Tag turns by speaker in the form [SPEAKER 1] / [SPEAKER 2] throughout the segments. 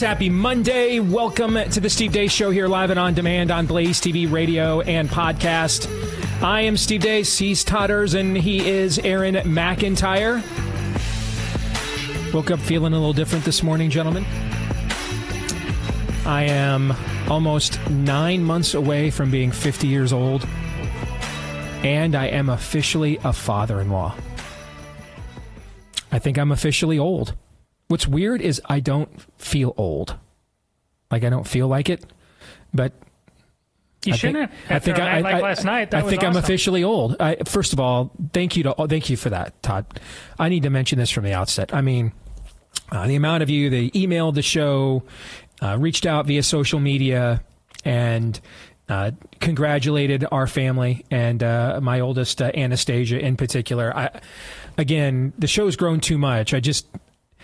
[SPEAKER 1] Happy Monday. Welcome to the Steve Deace Show here live and on demand on Blaze TV, radio, and podcast. I am Steve Deace, he's Todders, and he is Aaron McIntyre. Woke up feeling a little different this morning, gentlemen. I am almost nine months away from being 50 years old, and I am officially a father in law. I think I'm officially old. What's weird is I don't feel old. Like I don't feel like it, but
[SPEAKER 2] You
[SPEAKER 1] I
[SPEAKER 2] shouldn't.
[SPEAKER 1] think. I think I,
[SPEAKER 2] like
[SPEAKER 1] I-
[SPEAKER 2] last night. That
[SPEAKER 1] I think I'm officially old. I, first of all, thank you to oh, thank you for that, Todd. I need to mention this from the outset. I mean, uh, the amount of you that emailed the show, uh, reached out via social media, and uh, congratulated our family and uh, my oldest uh, Anastasia in particular. I, again, the show's grown too much. I just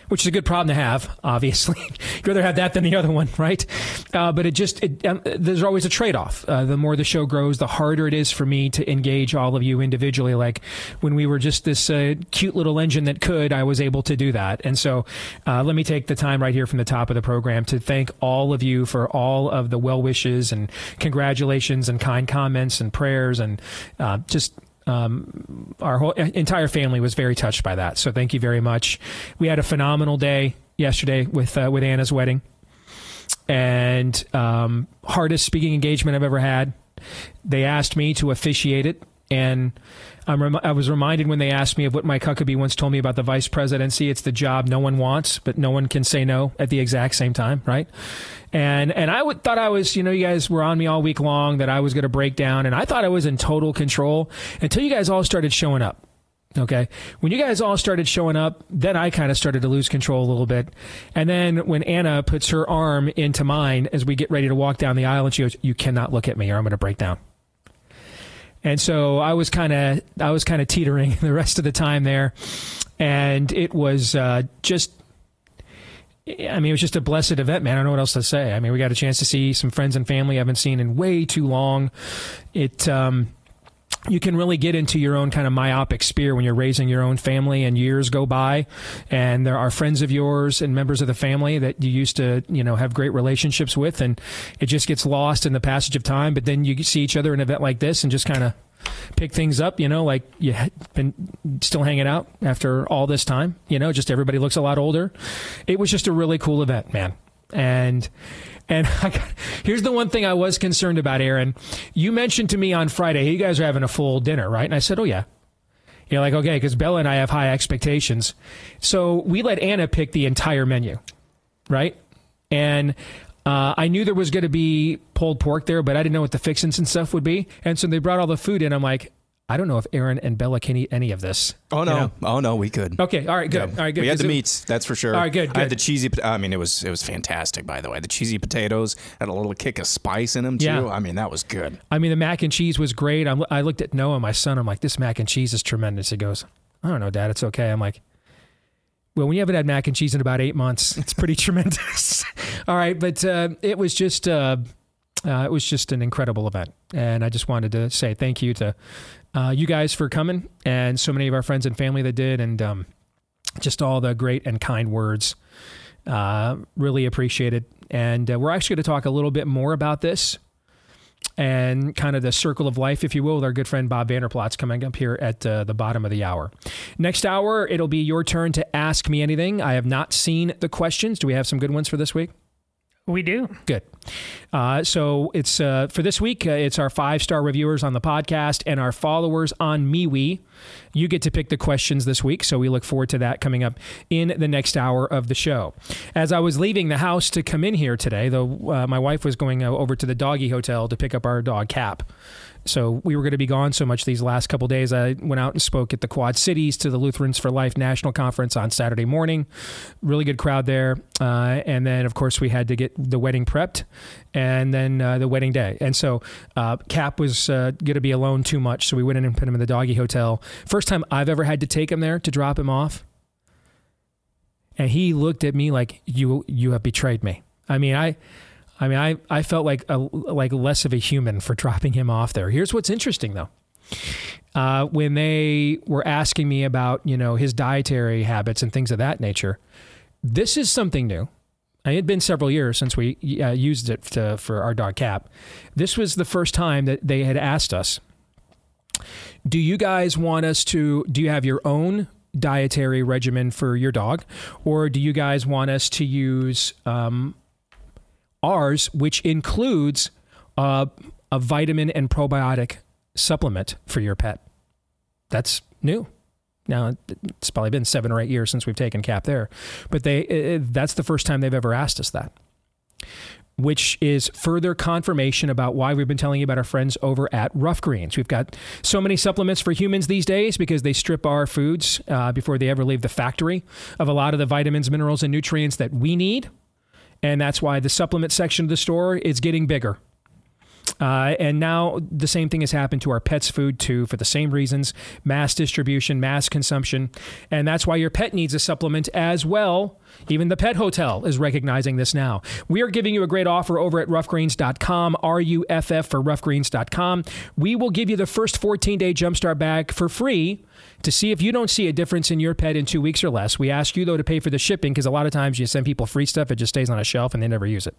[SPEAKER 1] which is a good problem to have, obviously. You'd rather have that than the other one, right? Uh, but it just, it, um, there's always a trade off. Uh, the more the show grows, the harder it is for me to engage all of you individually. Like when we were just this uh, cute little engine that could, I was able to do that. And so uh, let me take the time right here from the top of the program to thank all of you for all of the well wishes and congratulations and kind comments and prayers and uh, just um, our whole entire family was very touched by that. So thank you very much. We had a phenomenal day yesterday with uh, with Anna's wedding, and um, hardest speaking engagement I've ever had. They asked me to officiate it, and rem- I was reminded when they asked me of what Mike Huckabee once told me about the vice presidency. It's the job no one wants, but no one can say no at the exact same time, right? And and I thought I was, you know, you guys were on me all week long that I was going to break down, and I thought I was in total control until you guys all started showing up. Okay. When you guys all started showing up, then I kind of started to lose control a little bit. And then when Anna puts her arm into mine as we get ready to walk down the aisle, and she goes, "You cannot look at me, or I'm going to break down." And so I was kind of I was kind of teetering the rest of the time there, and it was uh, just. I mean, it was just a blessed event, man. I don't know what else to say. I mean, we got a chance to see some friends and family I haven't seen in way too long. It, um, you can really get into your own kind of myopic sphere when you're raising your own family and years go by. And there are friends of yours and members of the family that you used to you know have great relationships with. And it just gets lost in the passage of time. But then you see each other in an event like this and just kind of pick things up you know like you been still hanging out after all this time. You know just everybody looks a lot older. It was just a really cool event man and and got, here's the one thing I was concerned about, Aaron. You mentioned to me on Friday, hey, you guys are having a full dinner, right? And I said, oh, yeah. You're like, okay, because Bella and I have high expectations. So we let Anna pick the entire menu, right? And uh, I knew there was going to be pulled pork there, but I didn't know what the fixins and stuff would be. And so they brought all the food in. I'm like, I don't know if Aaron and Bella can eat any of this.
[SPEAKER 3] Oh
[SPEAKER 1] You
[SPEAKER 3] no!
[SPEAKER 1] know?
[SPEAKER 3] Oh no, we could.
[SPEAKER 1] Okay, all right, good.
[SPEAKER 3] Yeah.
[SPEAKER 1] All right, good.
[SPEAKER 3] We had the
[SPEAKER 1] it-
[SPEAKER 3] meats, that's for sure.
[SPEAKER 1] All right, good, good.
[SPEAKER 3] I had the cheesy. I mean, it was it was fantastic. By the way, the cheesy potatoes had a little kick of spice in them too.
[SPEAKER 1] Yeah.
[SPEAKER 3] I mean, that was good.
[SPEAKER 1] I mean, the mac and cheese was great. I'm, I looked at Noah, my son. I'm like, this mac and cheese is tremendous. He goes, I don't know, Dad. It's okay. I'm like, well, when you haven't had mac and cheese in about eight months, it's pretty tremendous. All right, but uh, it was just uh, uh, it was just an incredible event, and I just wanted to say thank you to uh, you guys for coming, and so many of our friends and family that did, and um, just all the great and kind words. Uh, really appreciated, and uh, we're actually going to talk a little bit more about this and kind of the circle of life, if you will, with our good friend Bob Vander Plaats coming up here at uh, the bottom of the hour. Next hour, it'll be your turn to ask me anything. I have not seen the questions. Do we have some good ones for this week?
[SPEAKER 2] We do.
[SPEAKER 1] Good. Uh, so it's uh, for this week. Uh, it's our five star reviewers on the podcast and our followers on MeWe. You get to pick the questions this week, so we look forward to that coming up in the next hour of the show. As I was leaving the house to come in here today, though, uh, my wife was going uh, over to the doggy hotel to pick up our dog Cap. So we were going to be gone so much these last couple days. I went out and spoke at the Quad Cities to the Lutherans for Life National Conference on Saturday morning. Really good crowd there. Uh, and then, of course, we had to get the wedding prepped and then uh, the wedding day. And so uh, Cap was uh, going to be alone too much. So we went in and put him in the doggy hotel. First time I've ever had to take him there to drop him off. And he looked at me like, you, you have betrayed me. I mean, I. I mean, I, I felt like a, like less of a human for dropping him off there. Here's what's interesting though. Uh, when they were asking me about you know his dietary habits and things of that nature, this is something new. It had been several years since we uh, used it to, for our dog Cap. This was the first time that they had asked us, "Do you guys want us to? Do you have your own dietary regimen for your dog, or do you guys want us to use um, ours, which includes uh, a vitamin and probiotic supplement for your pet?" That's new. Now it's probably been seven or eight years since we've taken cap there, but they it, that's the first time they've ever asked us that, which is further confirmation about why we've been telling you about our friends over at Ruff Greens. We've got so many supplements for humans these days because they strip our foods uh, before they ever leave the factory of a lot of the vitamins, minerals, and nutrients that we need, and that's why the supplement section of the store is getting bigger. Uh, and now the same thing has happened to our pets' food too, for the same reasons mass distribution, mass consumption. And that's why your pet needs a supplement as well. Even the pet hotel is recognizing this now. We are giving you a great offer over at ruffgreens.com, R U F F for ruffgreens.com. We will give you the first 14 day jumpstart bag for free to see if you don't see a difference in your pet in two weeks or less. We ask you, though, to pay for the shipping because a lot of times you send people free stuff, it just stays on a shelf and they never use it.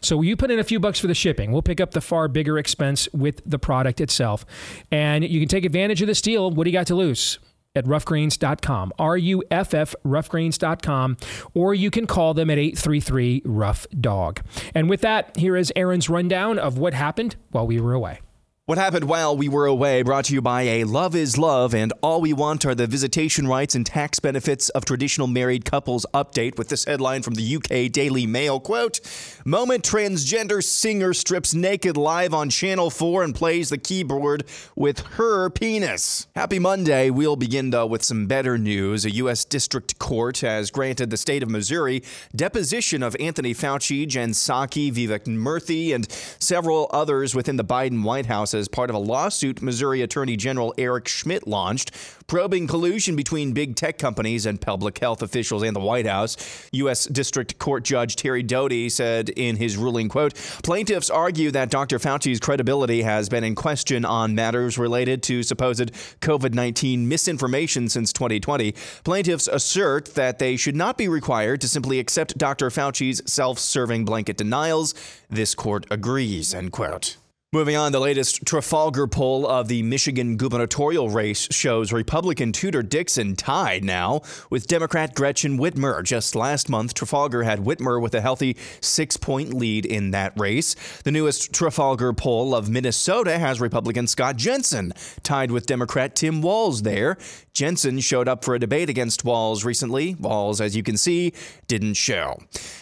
[SPEAKER 1] So you put in a few bucks for the shipping. We'll pick up the far bigger expense with the product itself. And you can take advantage of this deal. What do you got to lose? At ruffgreens.com, R U F F, ruffgreens.com, or you can call them at 833 Ruff Dog. And with that, here is Aaron's rundown of what happened while we were away.
[SPEAKER 2] What happened while we were away brought to you by a Love is Love and All We Want are the visitation rights and tax benefits of traditional married couples update with this headline from the UK Daily Mail quote Moment transgender singer strips naked live on Channel 4 and plays the keyboard with her penis. Happy Monday. We'll begin though with some better news. A US District Court has granted the state of Missouri deposition of Anthony Fauci, Jen Psaki, Vivek Murthy and several others within the Biden White House as part of a lawsuit Missouri Attorney General Eric Schmitt launched, probing collusion between big tech companies and public health officials and the White House. U.S. District Court Judge Terry Doughty said in his ruling, quote, plaintiffs argue that Dr. Fauci's credibility has been in question on matters related to supposed COVID-19 misinformation since 2020. Plaintiffs assert that they should not be required to simply accept Dr. Fauci's self-serving blanket denials. This court agrees, end quote. Moving on, the latest Trafalgar poll of the Michigan gubernatorial race shows Republican Tudor Dixon tied now with Democrat Gretchen Whitmer. Just last month, Trafalgar had Whitmer with a healthy six point lead in that race. The newest Trafalgar poll of Minnesota has Republican Scott Jensen tied with Democrat Tim Walz there. Jensen showed up for a debate against Walz recently. Walz, as you can see, didn't show.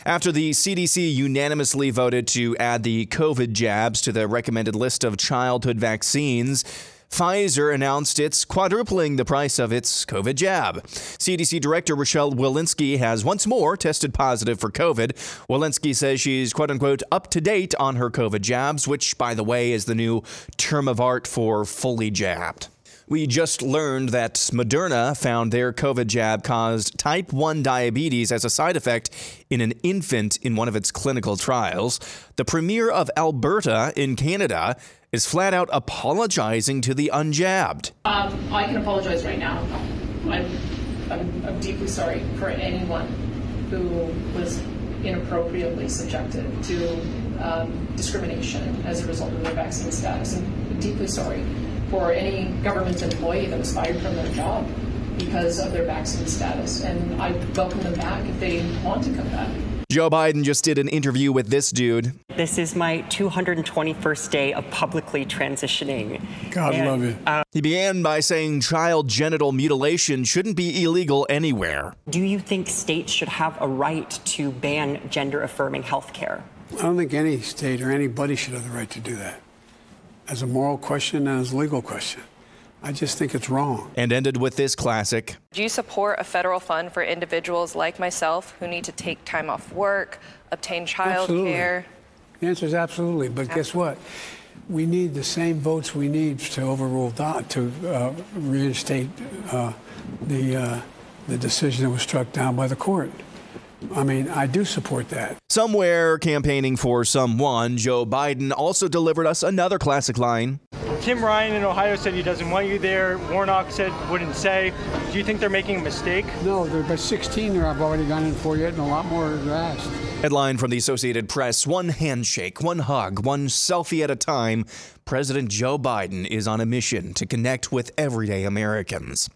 [SPEAKER 2] After the CDC unanimously voted to add the COVID jabs to the recommended list of childhood vaccines, Pfizer announced it's quadrupling the price of its COVID jab. CDC Director Rochelle Walensky has once more tested positive for COVID. Walensky says she's quote unquote up to date on her COVID jabs, which, by the way, is the new term of art for fully jabbed. We just learned that Moderna found their COVID jab caused type 1 diabetes as a side effect in an infant in one of its clinical trials. The premier of Alberta in Canada is flat out apologizing to the unjabbed.
[SPEAKER 4] Um, I can apologize right now. I'm, I'm, I'm deeply sorry for anyone who was inappropriately subjected to um, discrimination as a result of their vaccine status. I'm deeply sorry for any government employee that was fired from their job because of their vaccine status. And I welcome them back if they want to come back.
[SPEAKER 2] Joe Biden just did an interview with this dude.
[SPEAKER 5] This is my 221st day of publicly transitioning.
[SPEAKER 6] God and, love you. Uh,
[SPEAKER 2] he began by saying child genital mutilation shouldn't be illegal anywhere.
[SPEAKER 5] Do you think states should have a right to ban gender affirming health care?
[SPEAKER 6] I don't think any state or anybody should have the right to do that as a moral question and as a legal question. I just think it's wrong.
[SPEAKER 2] And ended with this classic.
[SPEAKER 7] Do you support a federal fund for individuals like myself who need to take time off work, obtain child care?
[SPEAKER 6] The answer is absolutely. But absolutely. guess what? We need the same votes we need to overrule dot to uh, reinstate uh, the uh, the decision that was struck down by the court. I mean, I do support that.
[SPEAKER 2] Somewhere campaigning for someone, Joe Biden also delivered us another classic line.
[SPEAKER 8] Tim Ryan in Ohio said he doesn't want you there. Warnock said wouldn't say. Do you think they're making a mistake?
[SPEAKER 6] No, there are 16 there I've already gone in for yet, and a lot more are asked.
[SPEAKER 2] Headline from the Associated Press One handshake, one hug, one selfie at a time. President Joe Biden is on a mission to connect with everyday Americans.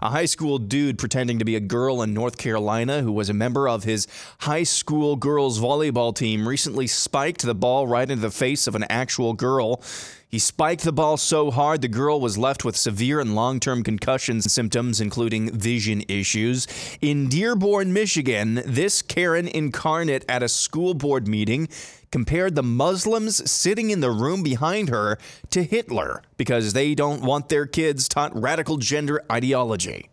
[SPEAKER 2] A high school dude pretending to be a girl in North Carolina who was a member of his high school girls volleyball team recently spiked the ball right into the face of an actual girl. He spiked the ball so hard the girl was left with severe and long term concussion symptoms, including vision issues. In Dearborn, Michigan, this Karen incarnate at a school board meeting compared the Muslims sitting in the room behind her to Hitler because they don't want their kids taught radical gender ideology.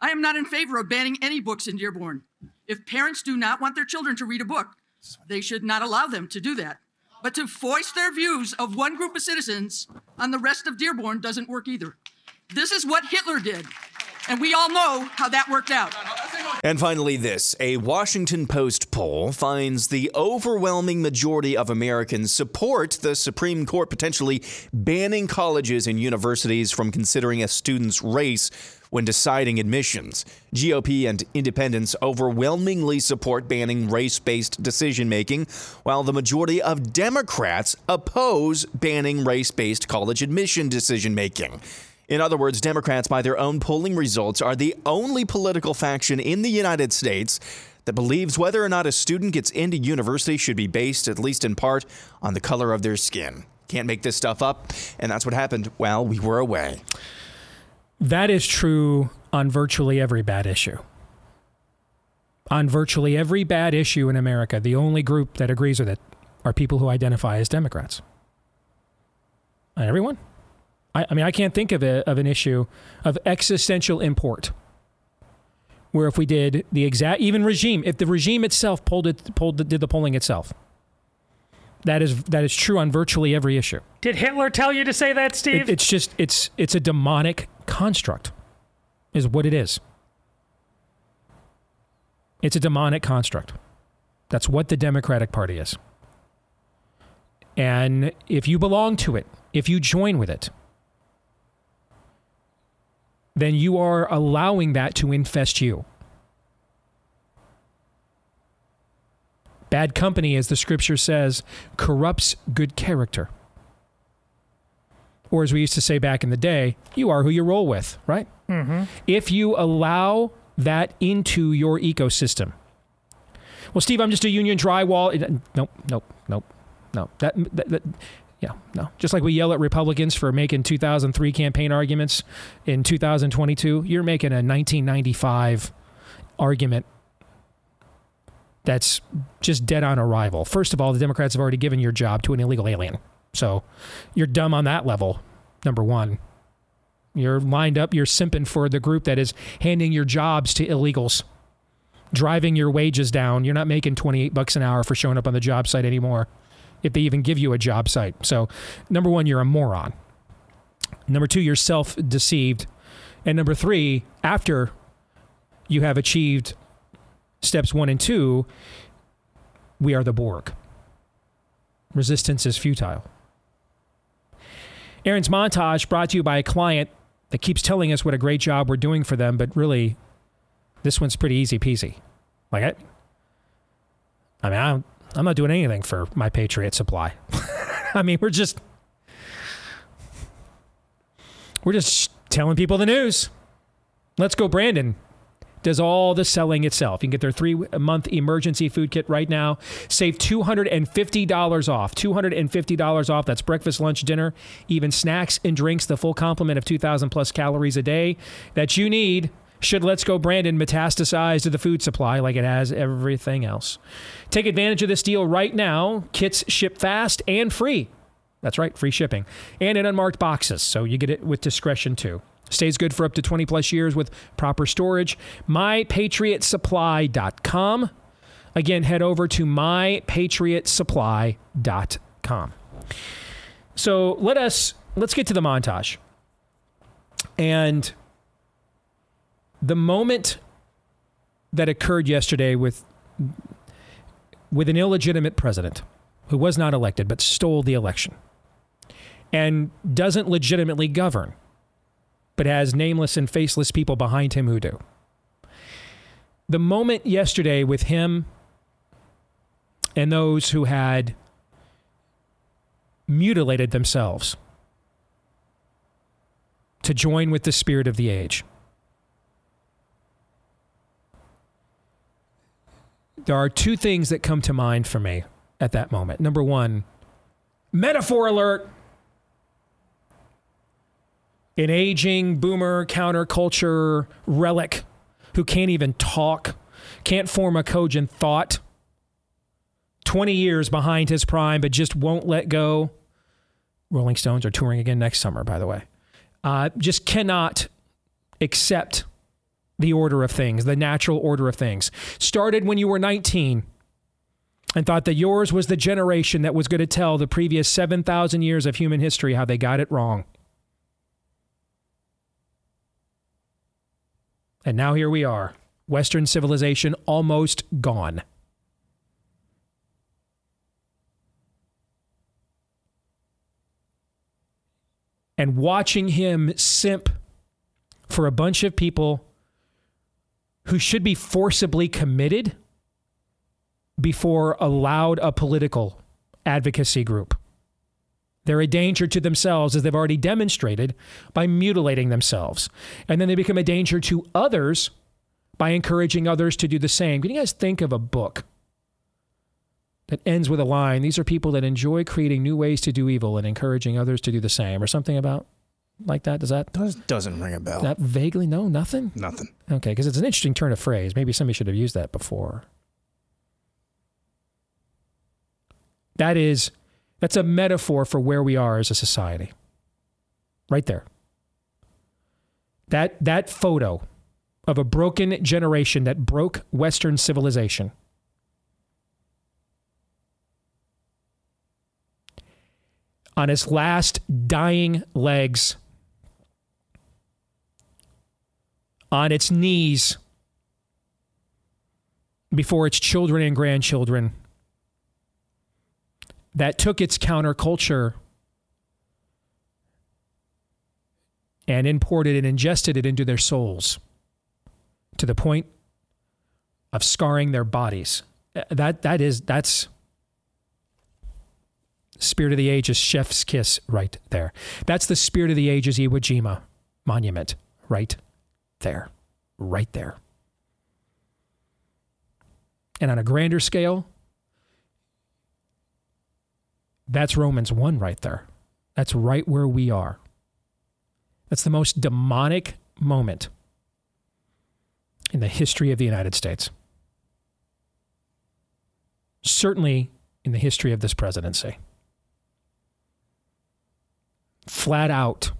[SPEAKER 9] I am not in favor of banning any books in Dearborn. If parents do not want their children to read a book, they should not allow them to do that. But to voice their views of one group of citizens on the rest of Dearborn doesn't work either. This is what Hitler did. And we all know how that worked out.
[SPEAKER 2] And finally, this a Washington Post poll finds the overwhelming majority of Americans support the Supreme Court potentially banning colleges and universities from considering a student's race when deciding admissions. GOP and independents overwhelmingly support banning race based decision making, while the majority of Democrats oppose banning race based college admission decision making. In other words, Democrats, by their own polling results, are the only political faction in the United States that believes whether or not a student gets into university should be based, at least in part, on the color of their skin. Can't make this stuff up, and that's what happened while we were away.
[SPEAKER 1] That is true on virtually every bad issue. On virtually every bad issue in America, the only group that agrees with it are people who identify as Democrats. And everyone. I, I mean, I can't think of, a, of an issue of existential import where if we did the exact, even regime, if the regime itself pulled it, pulled the, did the polling itself, that is that is true on virtually every issue.
[SPEAKER 10] Did Hitler tell you to say that, Steve?
[SPEAKER 1] It, it's just it's it's a demonic construct, is what it is. It's a demonic construct. That's what the Democratic Party is. And if you belong to it, if you join with it, then you are allowing that to infest you. Bad company, as the scripture says, corrupts good character. Or as we used to say back in the day, you are who you roll with, right?
[SPEAKER 10] Mm-hmm.
[SPEAKER 1] If you allow that into your ecosystem. Well, Steve, I'm just a union drywall. Nope, nope, nope, no. That, that, that yeah, no. Just like we yell at Republicans for making 2003 campaign arguments in 2022, you're making a 1995 argument that's just dead on arrival. First of all, the Democrats have already given your job to an illegal alien. So you're dumb on that level, number one. You're lined up, you're simping for the group that is handing your jobs to illegals, driving your wages down. You're not making 28 bucks an hour for showing up on the job site anymore if they even give you a job site. So, number one, you're a moron. Number two, you're self deceived. And number three, after you have achieved steps one and two, we are the Borg. Resistance is futile. Aaron's montage brought to you by a client that keeps telling us what a great job we're doing for them, but really, this one's pretty easy peasy. Like, I, I mean, I don't, I'm not doing anything for my Patriot supply. I mean, we're just we're just telling people the news. Let's go, Brandon. Does all the selling itself. You can get their three month emergency food kit right now. Save $250 off. $250 off. That's breakfast, lunch, dinner, even snacks and drinks, the full complement of 2,000 plus calories a day that you need should Let's Go Brandon metastasize to the food supply like it has everything else. Take advantage of this deal right now. Kits ship fast and free. That's right, free shipping. And in unmarked boxes, so you get it with discretion too. Stays good for up to 20 plus years with proper storage. MyPatriotSupply.com. Again, head over to MyPatriotSupply.com. So let us let's get to the montage. And the moment that occurred yesterday with with an illegitimate president who was not elected but stole the election and doesn't legitimately govern, but has nameless and faceless people behind him who do. The moment yesterday with him and those who had mutilated themselves to join with the spirit of the age. There are two things that come to mind for me at that moment. Number one, metaphor alert. An aging boomer counterculture relic who can't even talk, can't form a cogent thought. 20 years behind his prime, but just won't let go. Rolling Stones are touring again next summer, by the way. Uh, just cannot accept the order of things, the natural order of things. Started when you were 19 and thought that yours was the generation that was going to tell the previous 7,000 years of human history how they got it wrong. And now here we are, Western civilization almost gone. And watching him simp for a bunch of people who should be forcibly committed before allowed a political advocacy group. They're a danger to themselves, as they've already demonstrated, by mutilating themselves. And then they become a danger to others by encouraging others to do the same. Can you guys think of a book that ends with a line? These are people that enjoy creating new ways to do evil and encouraging others to do the same, or something about like that? Does that
[SPEAKER 3] Does, doesn't ring a bell.
[SPEAKER 1] that vaguely no nothing?
[SPEAKER 3] Nothing.
[SPEAKER 1] Okay, because it's an interesting turn of phrase. Maybe somebody should have used that before. That is, that's a metaphor for where we are as a society. Right there. That that photo of a broken generation that broke Western civilization. On its last dying legs, on its knees before its children and grandchildren that took its counterculture and imported and ingested it into their souls to the point of scarring their bodies. Uh, that that is that's spirit of the ages chef's kiss right there. That's the spirit of the ages Iwo Jima monument right there. Right there. And on a grander scale, that's Romans 1 right there. That's right where we are. That's the most demonic moment in the history of the United States. Certainly in the history of this presidency. Flat out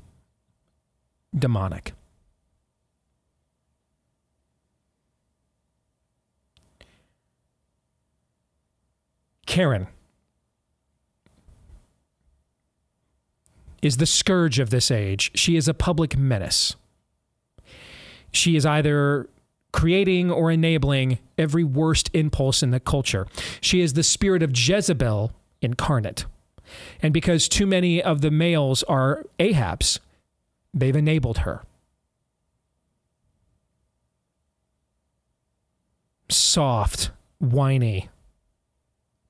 [SPEAKER 1] demonic. Karen is the scourge of this age. She is a public menace. She is either creating or enabling every worst impulse in the culture. She is the spirit of Jezebel incarnate. And because too many of the males are Ahabs, they've enabled her. Soft, whiny,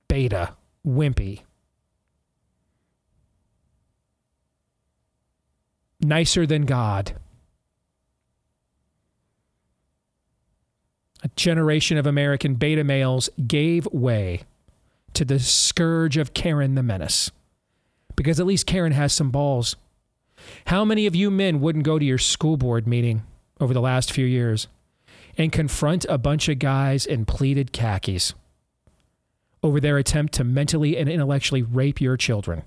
[SPEAKER 1] beta, wimpy. Nicer than God. A generation of American beta males gave way to the scourge of Karen the Menace. Because at least Karen has some balls. How many of you men wouldn't go to your school board meeting over the last few years and confront a bunch of guys in pleated khakis over their attempt to mentally and intellectually rape your children?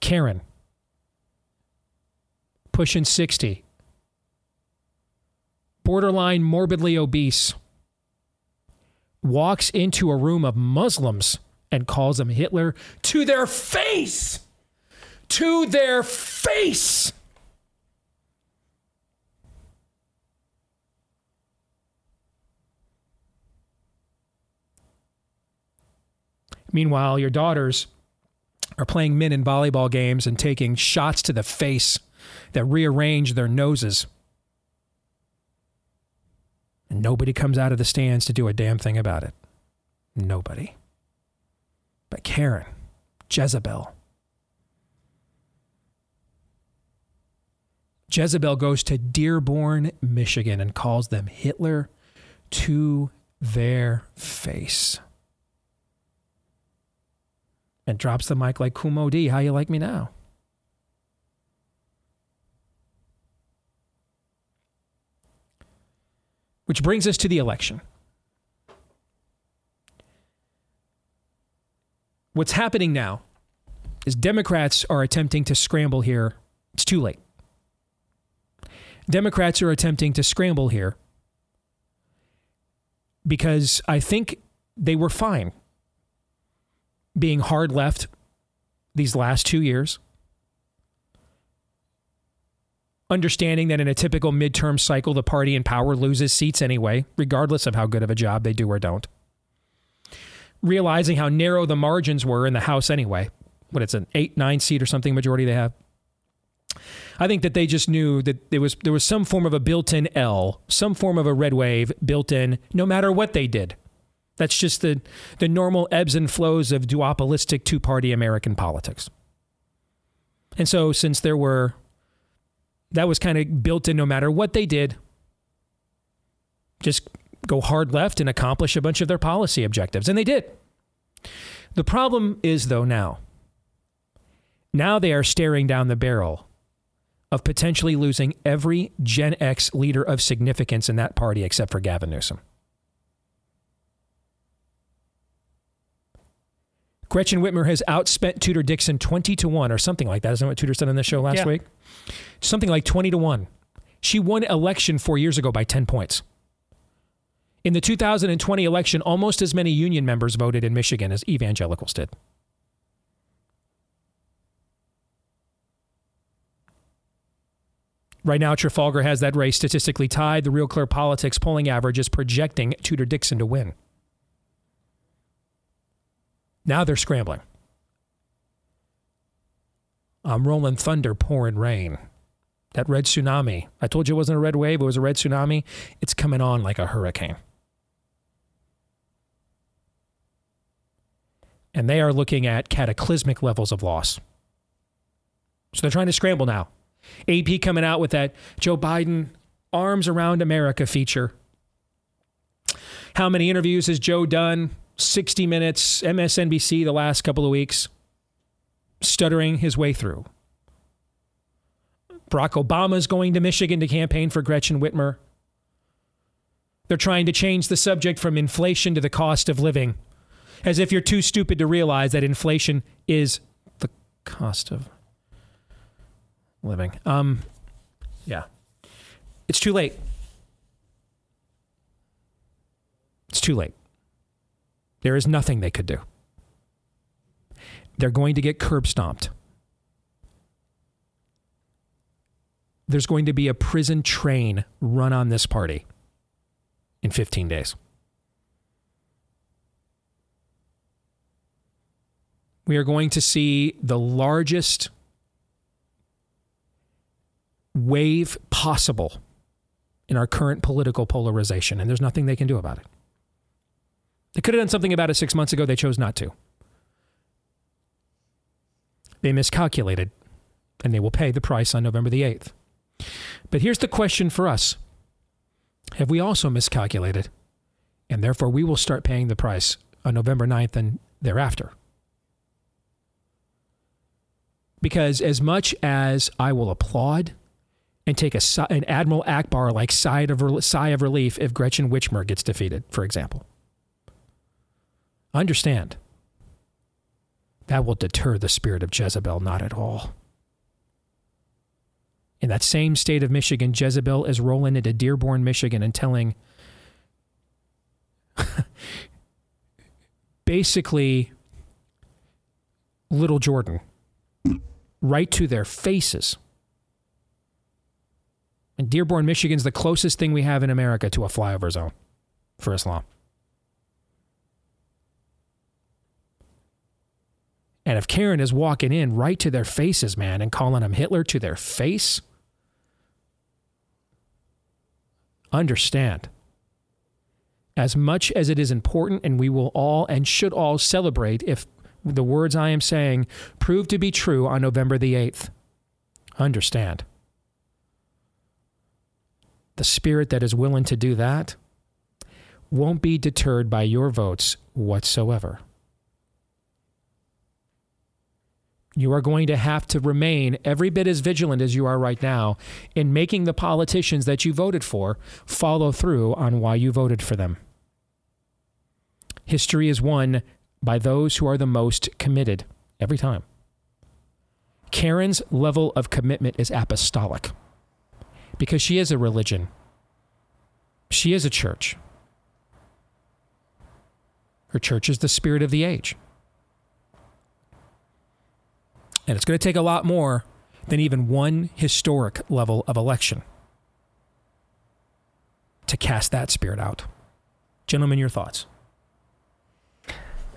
[SPEAKER 1] Karen, pushing 60, borderline morbidly obese, walks into a room of Muslims and calls them Hitler to their face. To their face. Meanwhile, your daughters are playing men in volleyball games and taking shots to the face that rearrange their noses. And nobody comes out of the stands to do a damn thing about it. Nobody. But Karen, Jezebel, Jezebel goes to Dearborn, Michigan, and calls them Hitler to their face. And drops the mic like Kool Moe Dee. How you like me now? Which brings us to the election. What's happening now is Democrats are attempting to scramble here. It's too late. Democrats are attempting to scramble here because I think they were fine being hard left these last two years. Understanding that in a typical midterm cycle, the party in power loses seats anyway, regardless of how good of a job they do or don't. Realizing how narrow the margins were in the House anyway. What it's an eight, nine seat or something majority they have. I think that they just knew that there was there was some form of a built-in L, some form of a red wave built in, no matter what they did. That's just the the normal ebbs and flows of duopolistic two-party American politics. And so, since there were, that was kind of built in, no matter what they did. Just go hard left and accomplish a bunch of their policy objectives, and they did. The problem is, though, now. Now they are staring down the barrel of potentially losing every Gen X leader of significance in that party except for Gavin Newsom. Gretchen Whitmer has outspent Tudor Dixon 20 to 1 or something like that. Isn't that what Tudor said on the show last
[SPEAKER 10] Yeah.
[SPEAKER 1] week? Something like 20 to 1. She won election four years ago by 10 points. In the 2020 election, almost as many union members voted in Michigan as evangelicals did. Right now, Trafalgar has that race statistically tied. The Real Clear Politics polling average is projecting Tudor Dixon to win. Now they're scrambling. I'm rolling thunder, pouring rain. That red tsunami. I told you it wasn't a red wave, it was a red tsunami. It's coming on like a hurricane. And they are looking at cataclysmic levels of loss. So they're trying to scramble now. AP coming out with that Joe Biden arms around America feature. How many interviews has Joe done? 60 minutes, MSNBC the last couple of weeks, stuttering his way through. Barack Obama's going to Michigan to campaign for Gretchen Whitmer. They're trying to change the subject from inflation to the cost of living, as if you're too stupid to realize that inflation is the cost of living. Um, yeah, it's too late. It's too late. There is nothing they could do. They're going to get curb stomped. There's going to be a prison train run on this party in 15 days. We are going to see the largest wave possible in our current political polarization, and there's nothing they can do about it. They could have done something about it six months ago. They chose not to. They miscalculated, and they will pay the price on November the 8th. But here's the question for us Have we also miscalculated? And therefore, we will start paying the price on November 9th and thereafter. Because as much as I will applaud and take a, an Admiral Ackbar like sigh of, sigh of relief if Gretchen Whitmer gets defeated, for example. Understand, that will deter the spirit of Jezebel not at all. In that same state of Michigan, Jezebel is rolling into Dearborn, Michigan, and telling basically little Jordan right to their faces. And Dearborn, Michigan's the closest thing we have in America to a flyover zone for Islam. And if Karen is walking in right to their faces, man, and calling them Hitler to their face, understand. As much as it is important, and we will all and should all celebrate if the words I am saying prove to be true on November the 8th, understand. The spirit that is willing to do that won't be deterred by your votes whatsoever. You are going to have to remain every bit as vigilant as you are right now in making the politicians that you voted for follow through on why you voted for them. History is won by those who are the most committed every time. Karen's level of commitment is apostolic because she is a religion, she is a church. Her church is the spirit of the age. And it's going to take a lot more than even one historic level of election to cast that spirit out. Gentlemen, your thoughts?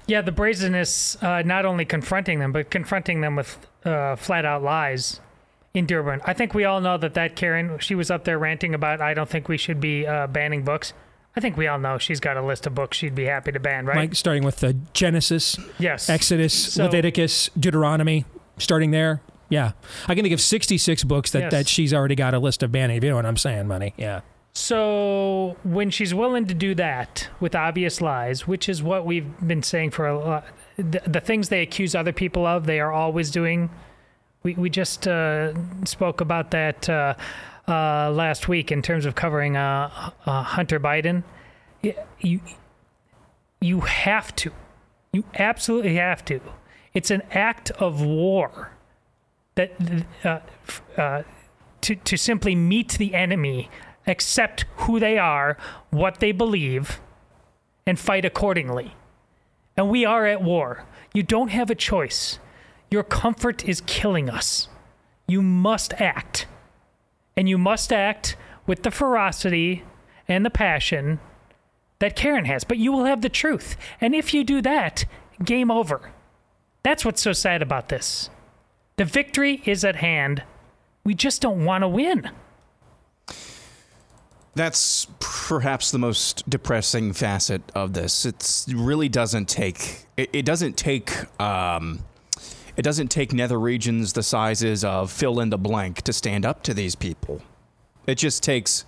[SPEAKER 10] Yeah, the brazenness, uh, not only confronting them, but confronting them with uh, flat out lies in Dearborn. I think we all know that that Karen, she was up there ranting about, I don't think we should be uh, banning books. I think we all know she's got a list of books she'd be happy to ban, right?
[SPEAKER 1] Mike, starting with the Genesis,
[SPEAKER 10] Yes.
[SPEAKER 1] Exodus,
[SPEAKER 10] So-
[SPEAKER 1] Leviticus, Deuteronomy, starting there. Yeah. I can think of 66 books that,
[SPEAKER 10] Yes.
[SPEAKER 1] that she's already got a list of banning. If you know what I'm saying, money. Yeah.
[SPEAKER 10] So when she's willing to do that with obvious lies, which is what we've been saying for a lot, the, the things they accuse other people of, they are always doing. We we just uh, spoke about that uh, uh, last week in terms of covering uh, uh, Hunter Biden. You you have to, you absolutely have to. It's an act of war that uh, uh, to to simply meet the enemy, accept who they are, what they believe, and fight accordingly. And we are at war. You don't have a choice. Your comfort is killing us. You must act. And you must act with the ferocity and the passion that Karen has. But you will have the truth. And if you do that, game over. That's what's so sad about this. The victory is at hand. We just don't want to win.
[SPEAKER 2] That's perhaps the most depressing facet of this. It really doesn't take. It, it doesn't take. Um, it doesn't take nether regions the sizes of fill in the blank to stand up to these people. It just takes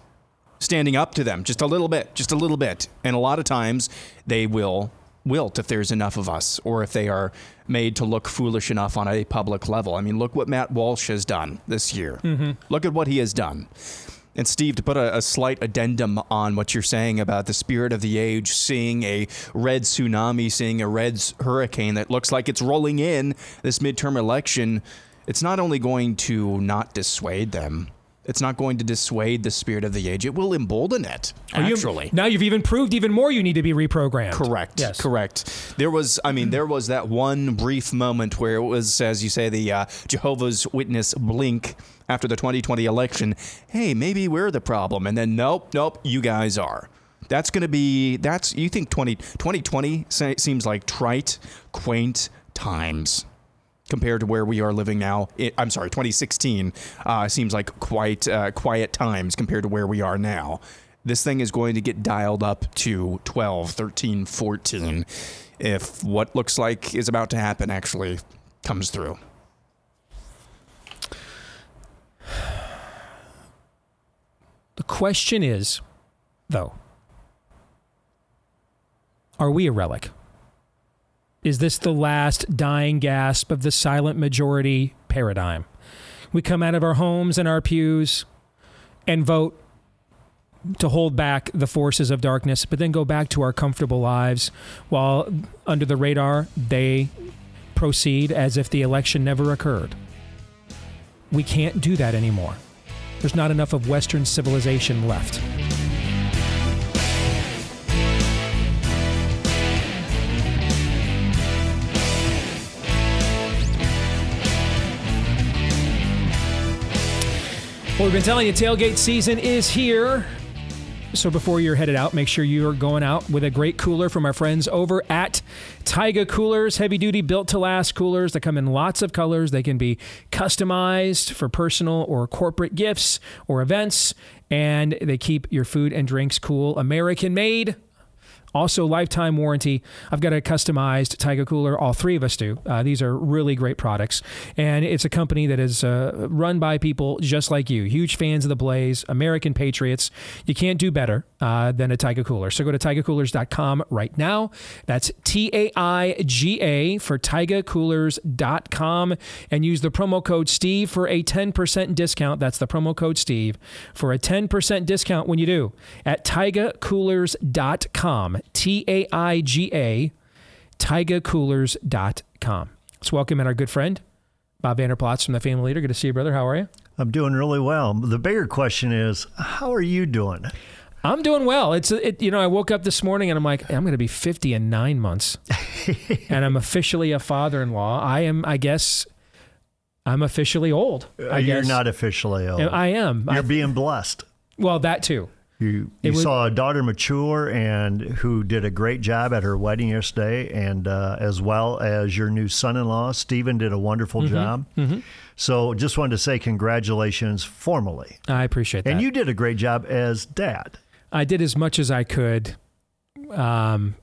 [SPEAKER 2] standing up to them just a little bit, just a little bit. And a lot of times they will wilt if there's enough of us or if they are made to look foolish enough on a public level. I mean, look what Matt Walsh has done this year. Mm-hmm. Look at what he has done. And Steve, to put a, a slight addendum on what you're saying about the spirit of the age, seeing a red tsunami, seeing a red hurricane that looks like it's rolling in this midterm election, it's not only going to not dissuade them, it's not going to dissuade the spirit of the age. It will embolden it,
[SPEAKER 1] Are you-
[SPEAKER 2] actually.
[SPEAKER 1] now you've even proved even more you need to be reprogrammed.
[SPEAKER 2] Correct.
[SPEAKER 1] Yes.
[SPEAKER 2] Correct. There was, I mean, there was that one brief moment where it was, as you say, the uh, Jehovah's Witness blink after the 2020 election. Hey, maybe we're the problem. And then, nope, nope, you guys are. That's going to be, that's, you think 20, 2020 seems like trite, quaint times compared to where we are living now. It, I'm sorry, 2016 uh, seems like quite uh, quiet times compared to where we are now. This thing is going to get dialed up to 12, 13, 14 if what looks like is about to happen actually comes through.
[SPEAKER 1] The question is, though, are we a relic? Is this the last dying gasp of the silent majority paradigm? We come out of our homes and our pews and vote to hold back the forces of darkness, but then go back to our comfortable lives while under the radar they proceed as if the election never occurred. We can't do that anymore. There's not enough of Western civilization left. Well, we've been telling you tailgate season is here. So before you're headed out, make sure you're going out with a great cooler from our friends over at Taiga Coolers, heavy duty, built to last coolers that come in lots of colors. They can be customized for personal or corporate gifts or events, and they keep your food and drinks cool. American made, also, lifetime warranty. I've got a customized Taiga cooler. All three of us do. Uh, these are really great products. And it's a company that is uh, run by people just like you, huge fans of the Blaze, American Patriots. You can't do better uh, than a Taiga cooler. So go to taigacoolers.com right now. That's T A I G A for taigacoolers.com and use the promo code Steve for a 10% discount. That's the promo code Steve for a 10% discount when you do at taigacoolers.com. T A I G A, taigacoolers.com. Let's welcome in our good friend, Bob Vander Plaats from the Family Leader. Good to see you, brother. How are you?
[SPEAKER 11] I'm doing really well. The bigger question is, how are you doing?
[SPEAKER 1] I'm doing well. It's it, you know I woke up this morning and I'm like I'm going to be 50 in nine months, and I'm officially a father-in-law. I am, I guess, I'm officially old. I
[SPEAKER 11] You're
[SPEAKER 1] guess.
[SPEAKER 11] not officially old.
[SPEAKER 1] I am.
[SPEAKER 11] You're
[SPEAKER 1] I-
[SPEAKER 11] being blessed.
[SPEAKER 1] well, that too.
[SPEAKER 11] You, you saw a daughter mature and who did a great job at her wedding yesterday, and uh, as well as your new son-in-law Stephen did a wonderful
[SPEAKER 1] Mm-hmm.
[SPEAKER 11] job. So, just wanted to say congratulations formally,
[SPEAKER 1] I appreciate that.
[SPEAKER 11] and you did a great job as dad.
[SPEAKER 1] I did as much as I could, um,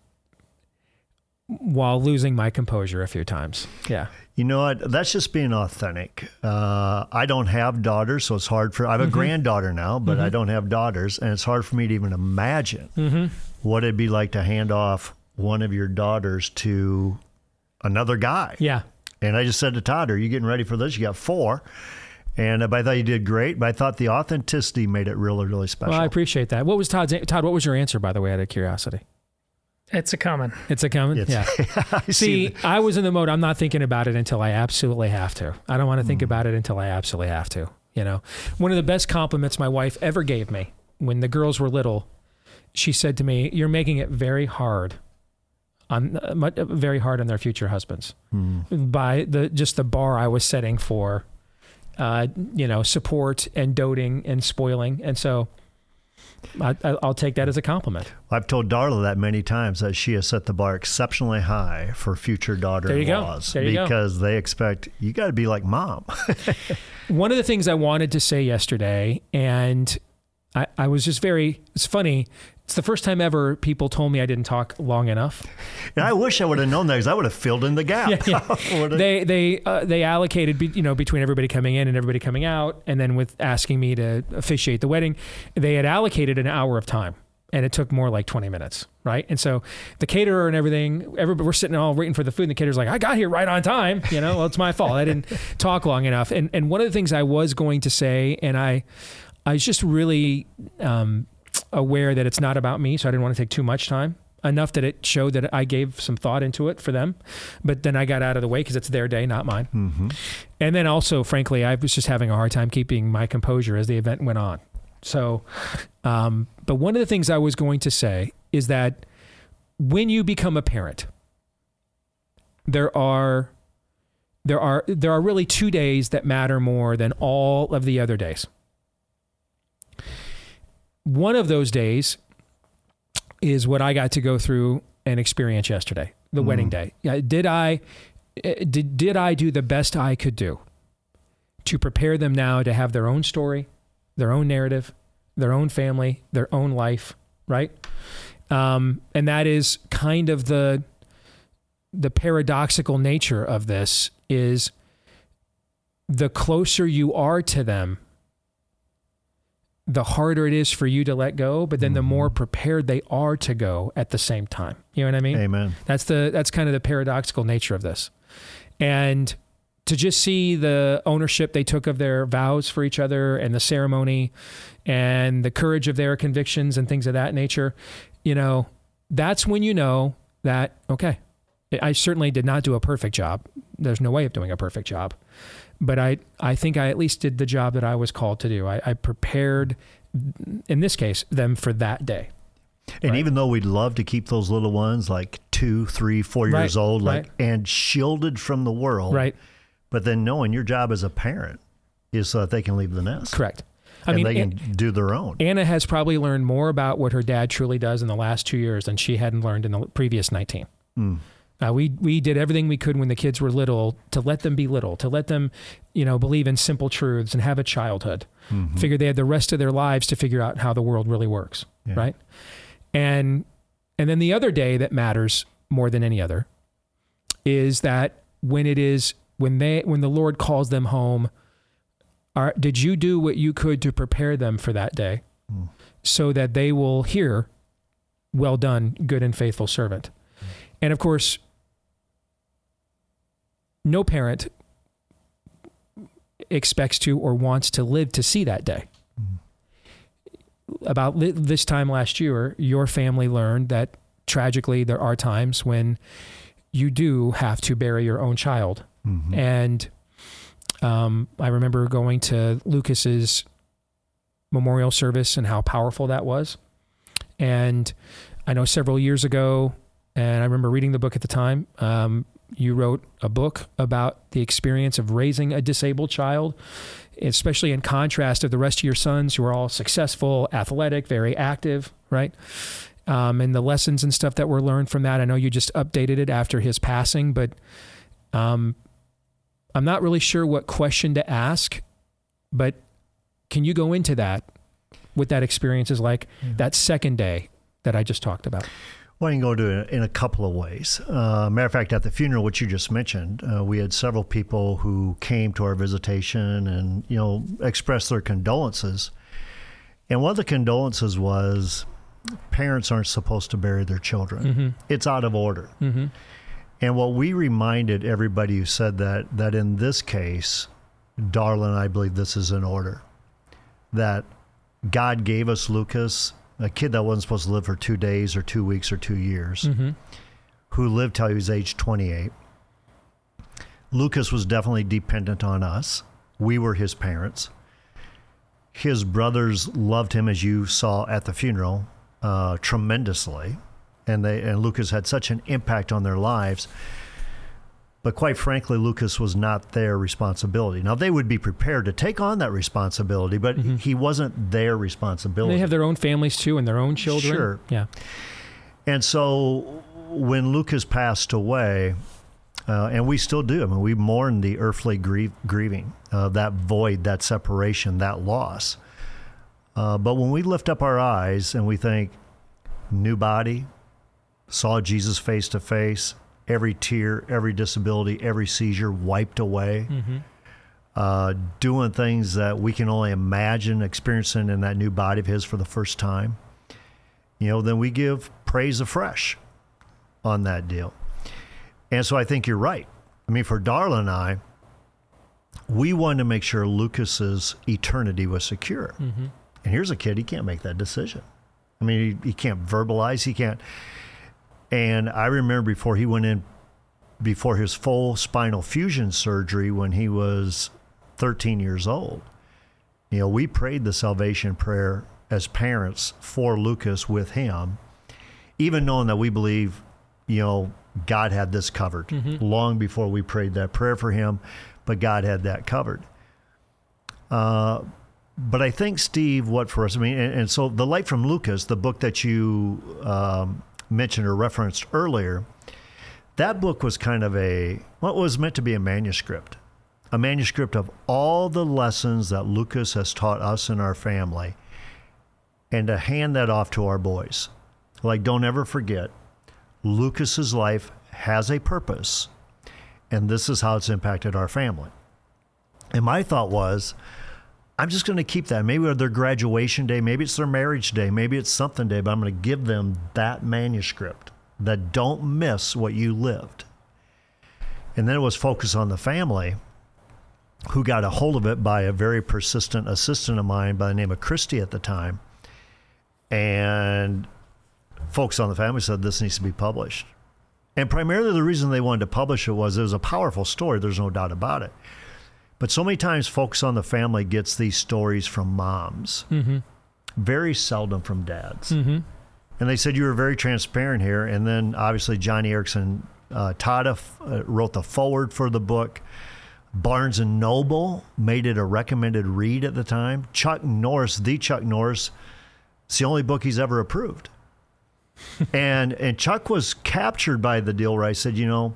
[SPEAKER 1] while losing my composure a few times. Yeah.
[SPEAKER 11] You know what? That's just being authentic. Uh, I don't have daughters, so it's hard for. I have a
[SPEAKER 1] Mm-hmm.
[SPEAKER 11] granddaughter now, but I don't have daughters, and it's hard for me to even imagine
[SPEAKER 1] Mm-hmm.
[SPEAKER 11] what it'd be like to hand off one of your daughters to another guy.
[SPEAKER 1] Yeah.
[SPEAKER 11] And I just said to Todd, "Are you getting ready for this? You got four. And uh, but I thought you did great, but I thought the authenticity made it really, really special.
[SPEAKER 1] Well, I appreciate that. What was Todd's Todd? What was your answer, by the way, out of curiosity?
[SPEAKER 10] It's a common.
[SPEAKER 1] It's a comment.
[SPEAKER 11] It's-
[SPEAKER 1] yeah.
[SPEAKER 11] I
[SPEAKER 1] See,
[SPEAKER 11] the-
[SPEAKER 1] I was in the mode. I'm not thinking about it until I absolutely have to. I don't want to think about it until I absolutely have to. You know, one of the best compliments my wife ever gave me when the girls were little, she said to me, "You're making it very hard." On uh, very hard on their future husbands by the just the bar I was setting for, uh, you know, support and doting and spoiling, and so I, I- I'll take that as a compliment.
[SPEAKER 11] I've told Darla that many times that she has set the bar exceptionally high for future daughter-in-laws
[SPEAKER 1] you go.
[SPEAKER 11] because they expect you got to be like mom.
[SPEAKER 1] one of the things I wanted to say yesterday, and I, I was just very, it's funny. It's the first time ever people told me I didn't talk long enough.
[SPEAKER 11] and I wish I would have known that because I would have filled in the gap. Would've-
[SPEAKER 1] They they uh, they allocated be, you know between everybody coming in and everybody coming out, and then with asking me to officiate the wedding, they had allocated an hour of time, and it took more like twenty minutes, right? And so the caterer and everything, everybody we're sitting all waiting for the food, and the caterer's like, "I got here right on time," you know. Well, it's my fault. I didn't talk long enough. And and one of the things I was going to say, and I I was just really um, aware that it's not about me, so I didn't want to take too much time. Enough that it showed that I gave some thought into it for them, but then I got out of the way because it's their day, not mine. And then also, frankly, I was just having a hard time keeping my composure as the event went on. So, um, but one of the things I was going to say is that when you become a parent, there are there are there are really two days that matter more than all of the other days. One of those days is what I got to go through and experience yesterday, the wedding day. Did I eh, did, did I do the best I could do to prepare them now to have their own story, their own narrative, their own family, their own life, right? Um, and that is kind of the the paradoxical nature of this is the closer you are to them the harder it is for you to let go but then the mm-hmm. more prepared they are to go at the same time. You know what i mean?
[SPEAKER 11] Amen.
[SPEAKER 1] that's the that's kind of the paradoxical nature of this. And to just see the ownership they took of their vows for each other and the ceremony and the courage of their convictions and things of that nature you know that's when you know that okay i certainly did not do a perfect job. There's no way of doing a perfect job but i i think i at least did the job that i was called to do i, I prepared in this case them for that day
[SPEAKER 11] And even though we'd love to keep those little ones like two, three, four years
[SPEAKER 1] Right,
[SPEAKER 11] old, like
[SPEAKER 1] right.
[SPEAKER 11] and shielded from the world,
[SPEAKER 1] right
[SPEAKER 11] But then knowing your job as a parent is so that they can leave the nest.
[SPEAKER 1] Correct.
[SPEAKER 11] I and mean, they can An- do their own.
[SPEAKER 1] Anna has probably learned more about what her dad truly does in the last two years than she hadn't learned in the previous 19. Mm. Uh, we we did everything we could when the kids were little to let them be little, to let them, you know, believe in simple truths and have a childhood. Mm-hmm. Figure they had the rest of their lives to figure out how the world really works, yeah. right? And and then the other day that matters more than any other is that when it is when they when the Lord calls them home, are, did you do what you could to prepare them for that day, mm. so that they will hear, "Well done, good and faithful servant." Mm. And of course, no parent expects to or wants to live to see that day. Mm-hmm. About li- this time last year, your family learned that tragically there are times when you do have to bury your own child. Mm-hmm. And um, I remember going to Lucas's memorial service and how powerful that was. And I know several years ago, and I remember reading the book at the time. Um, you wrote a book about the experience of raising a disabled child, especially in contrast of the rest of your sons who are all successful, athletic, very active, right? Um, and the lessons and stuff that were learned from that. I know you just updated it after his passing, but um, I'm not really sure what question to ask. But can you go into that? What that experience is like mm-hmm. that second day that I just talked about?
[SPEAKER 11] Well, you can go to it in a couple of ways. Uh, matter of fact, at the funeral, which you just mentioned, uh, we had several people who came to our visitation and you know expressed their condolences. And one of the condolences was parents aren't supposed to bury their children. Mm-hmm. It's out of order. Mm-hmm. And what we reminded everybody who said that that in this case, Darla, I believe this is in order. That God gave us Lucas a kid that wasn't supposed to live for two days or two weeks or two years, mm-hmm. who lived till he was age 28. Lucas was definitely dependent on us. We were his parents. His brothers loved him, as you saw at the funeral, uh, tremendously, and they and Lucas had such an impact on their lives but quite frankly, Lucas was not their responsibility. Now, they would be prepared to take on that responsibility, but mm-hmm. he wasn't their responsibility.
[SPEAKER 1] They have their own families too and their own children.
[SPEAKER 11] Sure.
[SPEAKER 1] Yeah.
[SPEAKER 11] And so when Lucas passed away, uh, and we still do, I mean, we mourn the earthly grief, grieving, uh, that void, that separation, that loss. Uh, but when we lift up our eyes and we think, new body, saw Jesus face to face, every tear, every disability, every seizure wiped away. Mm-hmm. Uh, doing things that we can only imagine experiencing in that new body of his for the first time. You know, then we give praise afresh on that deal. And so I think you're right. I mean, for Darla and I, we wanted to make sure Lucas's eternity was secure. Mm-hmm. And here's a kid, he can't make that decision. I mean, he, he can't verbalize, he can't and I remember before he went in, before his full spinal fusion surgery when he was 13 years old, you know, we prayed the salvation prayer as parents for Lucas with him, even knowing that we believe, you know, God had this covered mm-hmm. long before we prayed that prayer for him, but God had that covered. Uh, but I think, Steve, what for us, I mean, and, and, so The Light from Lucas, the book that you um, mentioned or referenced earlier, that book was kind of a what was meant to be a manuscript, a manuscript of all the lessons that Lucas has taught us and our family, and to hand that off to our boys. Like, don't ever forget, Lucas's life has a purpose, and this is how it's impacted our family. And my thought was, I'm just going to keep that. Maybe their graduation day, maybe it's their marriage day, maybe it's something day, but I'm going to give them that manuscript that don't miss what you lived. And then it was Focus on the Family who got a hold of it by a very persistent assistant of mine by the name of Christy at the time. And Focus on the Family said this needs to be published. And primarily the reason they wanted to publish it was it was a powerful story, there's no doubt about it. But so many times, Focus on the Family gets these stories from moms, mm-hmm. very seldom from dads. Mm-hmm. And they said you were very transparent here. And then obviously, Joni Eareckson uh, Tada uh, wrote the forward for the book. Barnes and Noble made it a recommended read at the time. Chuck Norris, the Chuck Norris, it's the only book he's ever approved. and and Chuck was captured by the deal where I said, you know,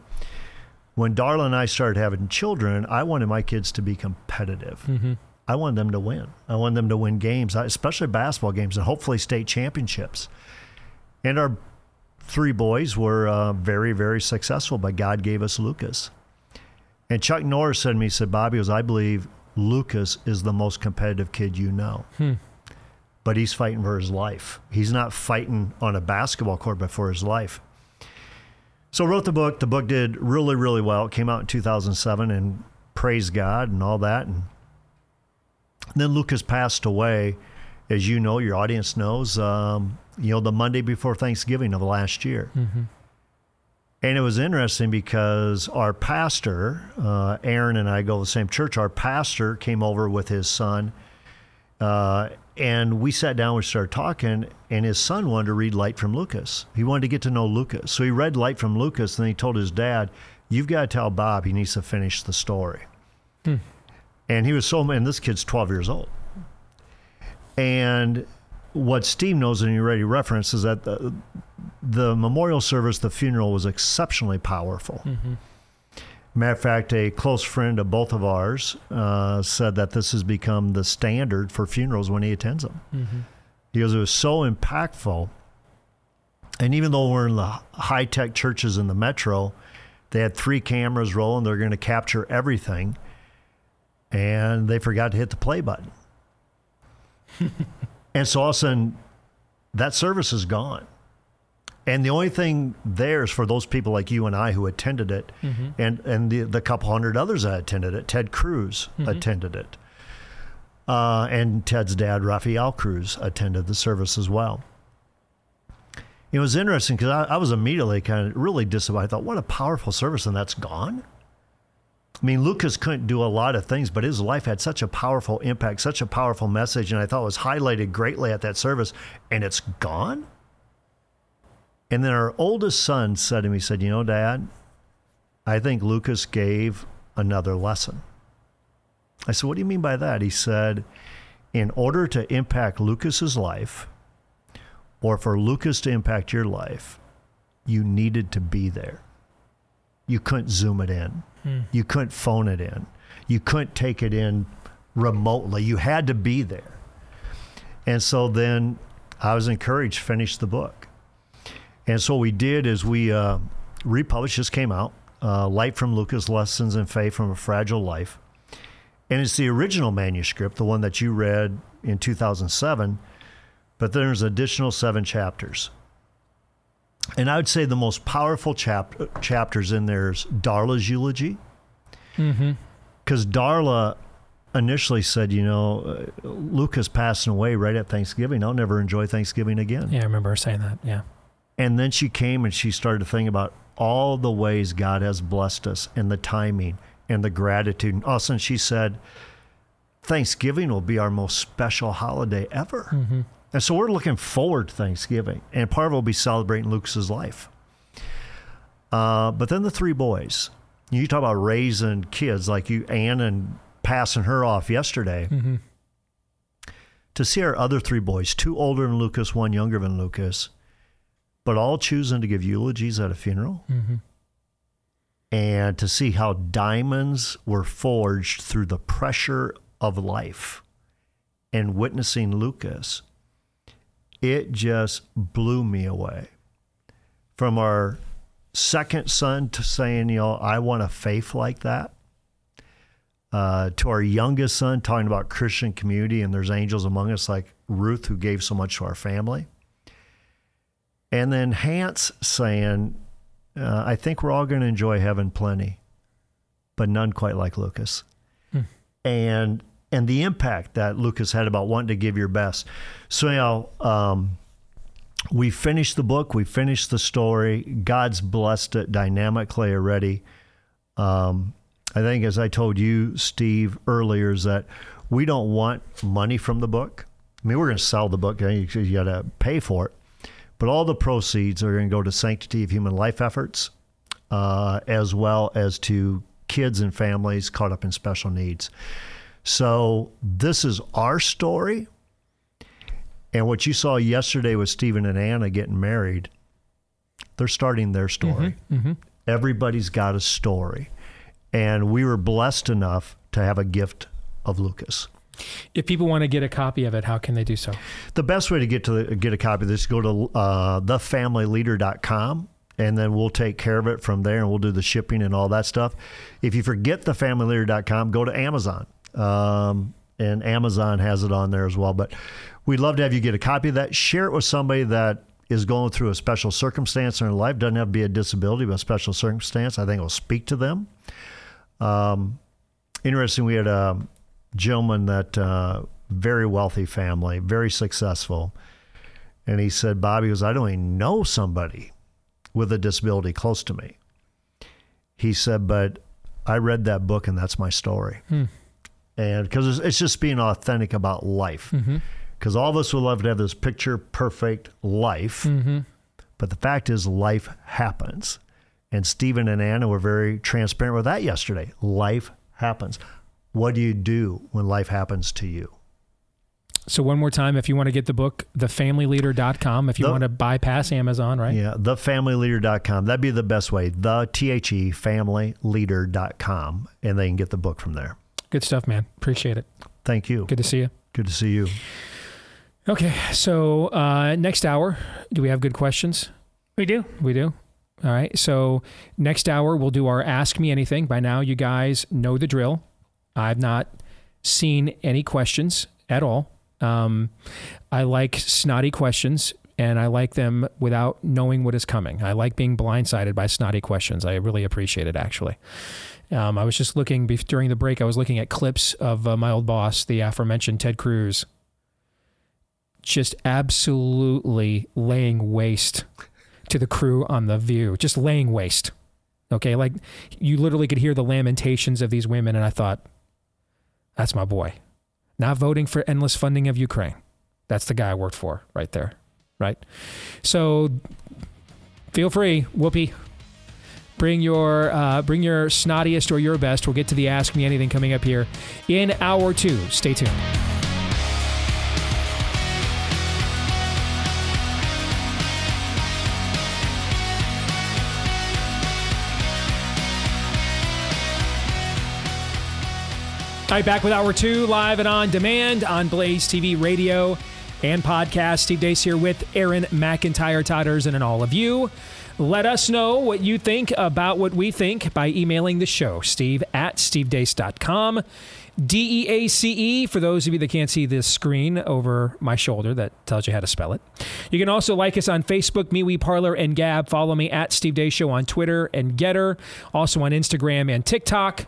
[SPEAKER 11] when Darla and I started having children, I wanted my kids to be competitive.
[SPEAKER 1] Mm-hmm.
[SPEAKER 11] I wanted them to win. I wanted them to win games, especially basketball games, and hopefully state championships. And our three boys were uh, very, very successful, but God gave us Lucas. And Chuck Norris said to me, he said, Bobby, was I believe Lucas is the most competitive kid you know.
[SPEAKER 1] Hmm.
[SPEAKER 11] But he's fighting for his life. He's not fighting on a basketball court, but for his life. So wrote the book. The book did really, really well. It came out in 2007, and praise God and all that. And then Lucas passed away, as you know, your audience knows, um, you know, the Monday before Thanksgiving of last year.
[SPEAKER 1] Mm-hmm.
[SPEAKER 11] And it was interesting because our pastor, uh, Aaron and I go to the same church. Our pastor came over with his son, uh, and we sat down. We started talking, and his son wanted to read Light from Lucas. He wanted to get to know Lucas, so he read Light from Lucas. And then he told his dad, "You've got to tell Bob he needs to finish the story."
[SPEAKER 1] Hmm.
[SPEAKER 11] And he was so, and this kid's twelve years old. And what Steve knows, and you already referenced, is that the, the memorial service, the funeral, was exceptionally powerful.
[SPEAKER 1] Mm-hmm.
[SPEAKER 11] Matter of fact, a close friend of both of ours uh, said that this has become the standard for funerals when he attends them.
[SPEAKER 1] Mm-hmm.
[SPEAKER 11] Because it was so impactful. And even though we're in the high tech churches in the metro, they had three cameras rolling. They're going to capture everything. And they forgot to hit the play button. and so all of a sudden, that service is gone. And the only thing there is for those people like you and I who attended it,
[SPEAKER 1] Mm-hmm.
[SPEAKER 11] and and the, the couple hundred others that attended it. Ted Cruz
[SPEAKER 1] Mhm.
[SPEAKER 11] attended it, uh, and Ted's dad, Rafael Cruz, attended the service as well. It was interesting because I, I was immediately kind of really disappointed. I thought, what a powerful service, and that's gone. I mean, Lucas couldn't do a lot of things, but his life had such a powerful impact, such a powerful message, and I thought it was highlighted greatly at that service, and it's gone. And then our oldest son said to me, he said, You know, Dad, I think Lucas gave another lesson. I said, What do you mean by that? He said, In order to impact Lucas's life, or for Lucas to impact your life, you needed to be there. You couldn't zoom it in.
[SPEAKER 1] Hmm.
[SPEAKER 11] You couldn't phone it in. You couldn't take it in remotely. You had to be there. And so then I was encouraged to finish the book. And so what we did is we uh, republished, just came out, uh, Light from Lucas, Lessons in Faith from a Fragile Life. And it's the original manuscript, the one that you read in 2007, but there's additional seven chapters. And I would say the most powerful chap- chapters in there is Darla's eulogy.
[SPEAKER 1] Mm-hmm.
[SPEAKER 11] Because Darla initially said, you know, Lucas passing away right at Thanksgiving. I'll never enjoy Thanksgiving again.
[SPEAKER 1] Yeah, I remember her saying that. Yeah.
[SPEAKER 11] And then she came and she started to think about all the ways God has blessed us and the timing and the gratitude. And all of a sudden she said, Thanksgiving will be our most special holiday ever.
[SPEAKER 1] Mm-hmm.
[SPEAKER 11] And so we're looking forward to Thanksgiving. And part of it will be celebrating Lucas's life. Uh, but then the three boys. You talk about raising kids like you, Ann, and passing her off yesterday.
[SPEAKER 1] Mm-hmm.
[SPEAKER 11] To see our other three boys, two older than Lucas, one younger than Lucas, but all choosing to give eulogies at a funeral.
[SPEAKER 1] Mm-hmm.
[SPEAKER 11] And to see how diamonds were forged through the pressure of life and witnessing Lucas, it just blew me away. From our second son to saying, you know, I want a faith like that, uh, to our youngest son talking about Christian community and there's angels among us like Ruth who gave so much to our family. And then Hans saying, uh, I think we're all going to enjoy heaven plenty, but none quite like Lucas.
[SPEAKER 1] Hmm.
[SPEAKER 11] And and the impact that Lucas had about wanting to give your best. So now um, we finished the book, we finished the story. God's blessed it dynamically already. Um, I think, as I told you, Steve, earlier, is that we don't want money from the book. I mean, we're going to sell the book, you, you got to pay for it. But all the proceeds are going to go to Sanctity of Human Life efforts, uh, as well as to kids and families caught up in special needs. So this is our story. And what you saw yesterday with Stephen and Anna getting married, they're starting their story.
[SPEAKER 1] Mm-hmm, mm-hmm.
[SPEAKER 11] Everybody's got a story. And we were blessed enough to have a gift of Lucas.
[SPEAKER 1] If people want to get a copy of it, how can they do so?
[SPEAKER 11] The best way to get to the, get a copy of this is go to uh, thefamilyleader.com and then we'll take care of it from there and we'll do the shipping and all that stuff. If you forget thefamilyleader.com, go to Amazon. Um, and Amazon has it on there as well. But we'd love to have you get a copy of that. Share it with somebody that is going through a special circumstance in their life. Doesn't have to be a disability, but a special circumstance. I think it will speak to them. Um, interesting. We had a gentleman that uh, very wealthy family, very successful, and he said, "Bobby was I don't even know somebody with a disability close to me." He said, "But I read that book, and that's my story."
[SPEAKER 1] Hmm.
[SPEAKER 11] And because it's, it's, just being authentic about life. Because
[SPEAKER 1] mm-hmm.
[SPEAKER 11] all of us would love to have this picture perfect life,
[SPEAKER 1] mm-hmm.
[SPEAKER 11] but the fact is, life happens. And Stephen and Anna were very transparent with that yesterday. Life happens. What do you do when life happens to you?
[SPEAKER 1] So one more time, if you want to get the book, thefamilyleader.com. If you
[SPEAKER 11] The-
[SPEAKER 1] want to bypass Amazon, right?
[SPEAKER 11] Yeah, thefamilyleader.com. That'd be the best way. The T H E familyleader.com. And they can get the book from there.
[SPEAKER 1] Good stuff, man. Appreciate it.
[SPEAKER 11] Thank you.
[SPEAKER 1] Good to see you.
[SPEAKER 11] Good to see you.
[SPEAKER 1] Okay, so uh, next hour, do we have good questions?
[SPEAKER 10] We do.
[SPEAKER 1] We do. All right. So next hour, we'll do our Ask Me Anything. By now, you guys know the drill. I've not seen any questions at all. Um, I like snotty questions and I like them without knowing what is coming. I like being blindsided by snotty questions. I really appreciate it, actually. Um, I was just looking during the break, I was looking at clips of uh, my old boss, the aforementioned Ted Cruz, just absolutely laying waste to the crew on The View, just laying waste. Okay. Like you literally could hear the lamentations of these women. And I thought, that's my boy. Not voting for endless funding of Ukraine. That's the guy I worked for right there. Right. So feel free, whoopee. Bring your uh, bring your snottiest or your best. We'll get to the Ask Me Anything coming up here in hour two. Stay tuned. Right, back with hour two, live and on demand on Blaze TV, radio, and podcast. Steve Deace here with Aaron McIntyre, Todders, and all of you. Let us know what you think about what we think by emailing the show, steve at stevedeace.com. D E A C E, for those of you that can't see this screen over my shoulder that tells you how to spell it. You can also like us on Facebook, MeWe, Parler, and Gab. Follow me at Steve Deace Show on Twitter and Gettr, also on Instagram and TikTok.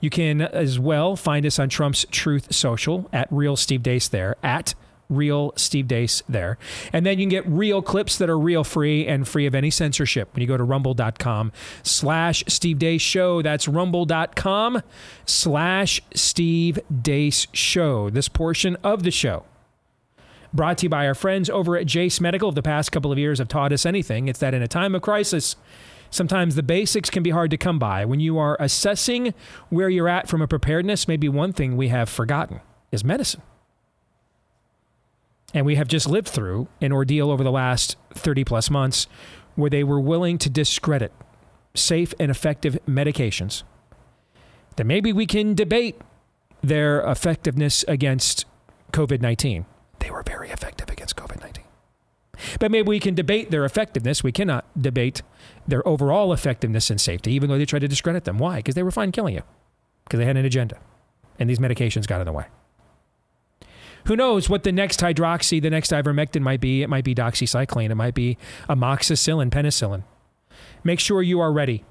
[SPEAKER 1] You can as well find us on Trump's Truth Social at Real Steve Deace there, at Real Steve Deace there. And then you can get real clips that are real free and free of any censorship when you go to rumble.com slash Steve Deace Show. That's rumble.com slash Steve Deace Show. This portion of the show brought to you by our friends over at Jase Medical. If The past couple of years have taught us anything. It's that in a time of crisis, sometimes the basics can be hard to come by. When you are assessing where you're at from a preparedness, maybe one thing we have forgotten is medicine. And we have just lived through an ordeal over the last 30 plus months where they were willing to discredit safe and effective medications. That maybe we can debate their effectiveness against COVID 19. They were very effective against COVID 19. But maybe we can debate their effectiveness. We cannot debate their overall effectiveness and safety, even though they tried to discredit them. Why? Because they were fine killing you, because they had an agenda. And these medications got in the way. Who knows what the next hydroxy, the next ivermectin might be? It might be doxycycline. It might be amoxicillin, penicillin. Make sure you are ready.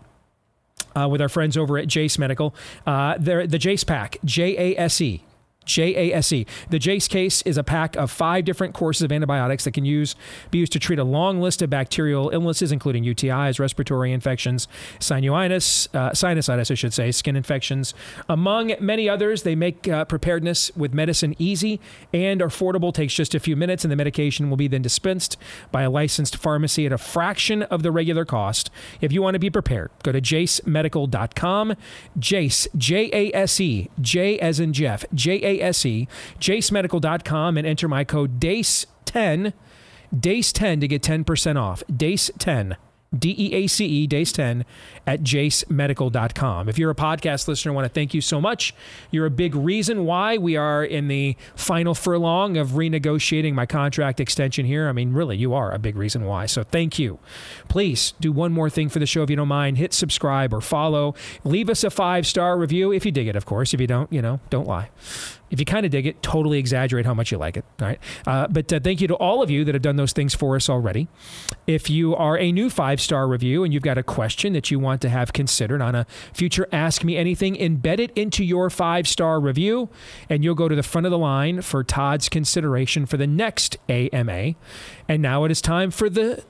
[SPEAKER 1] Uh, with our friends over at Jase Medical, uh, the Jase Pack, J A S E, J A S E. The Jase case is a pack of five different courses of antibiotics that can use be used to treat a long list of bacterial illnesses, including UTIs, respiratory infections, sinusitis, uh, sinusitis, I should say, skin infections, among many others. They make uh, preparedness with medicine easy and affordable. Takes just a few minutes, and the medication will be then dispensed by a licensed pharmacy at a fraction of the regular cost. If you want to be prepared, go to jasemedical.com. Jase, J A S E, J as in Jeff, J A S E, jasemedical.com, and enter my code DEACE10, DEACE10 to get 10% off. DEACE10. D E A C E, DEACE 10 at jasemedical.com. If you're a podcast listener, I want to thank you so much. You're a big reason why we are in the final furlong of renegotiating my contract extension here. I mean, really, you are a big reason why. So thank you. Please do one more thing for the show if you don't mind. Hit subscribe or follow. Leave us a five star review if you dig it, of course. If you don't, you know, don't lie. If you kind of dig it, totally exaggerate how much you like it. All right. Uh, but uh, thank you to all of you that have done those things for us already. If you are a new five star review and you've got a question that you want to have considered on a future Ask Me Anything, embed it into your five star review and you'll go to the front of the line for Todd's consideration for the next AMA. And now it is time for the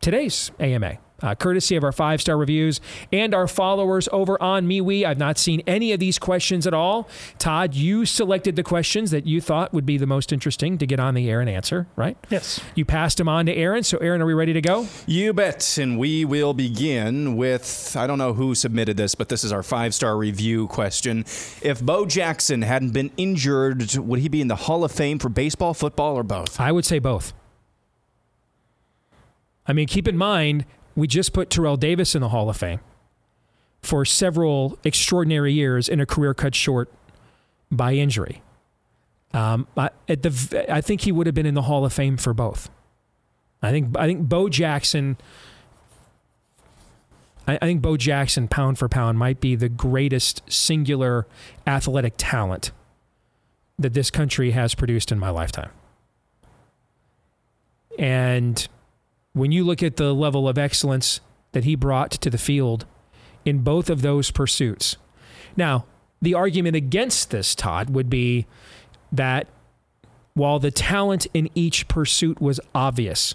[SPEAKER 1] today's AMA uh, courtesy of our five star reviews and our followers over on MeWe. I've not seen any of these questions at all. Todd, you selected the questions that you thought would be the most interesting to get on the air and answer, right?
[SPEAKER 10] Yes.
[SPEAKER 1] You passed them on to Aaron. So, Aaron, are we ready to go?
[SPEAKER 3] You bet. And we will begin with I don't know who submitted this, but this is our five star review question. If Bo Jackson hadn't been injured, would he be in the Hall of Fame for baseball, football, or both?
[SPEAKER 1] I would say both. I mean, keep in mind, we just put Terrell Davis in the Hall of Fame for several extraordinary years in a career cut short by injury. Um, I, at the, I think he would have been in the Hall of Fame for both. I think I think Bo Jackson. I, I think Bo Jackson, pound for pound, might be the greatest singular athletic talent that this country has produced in my lifetime. And when you look at the level of excellence that he brought to the field in both of those pursuits. Now, the argument against this, Todd, would be that while the talent in each pursuit was obvious,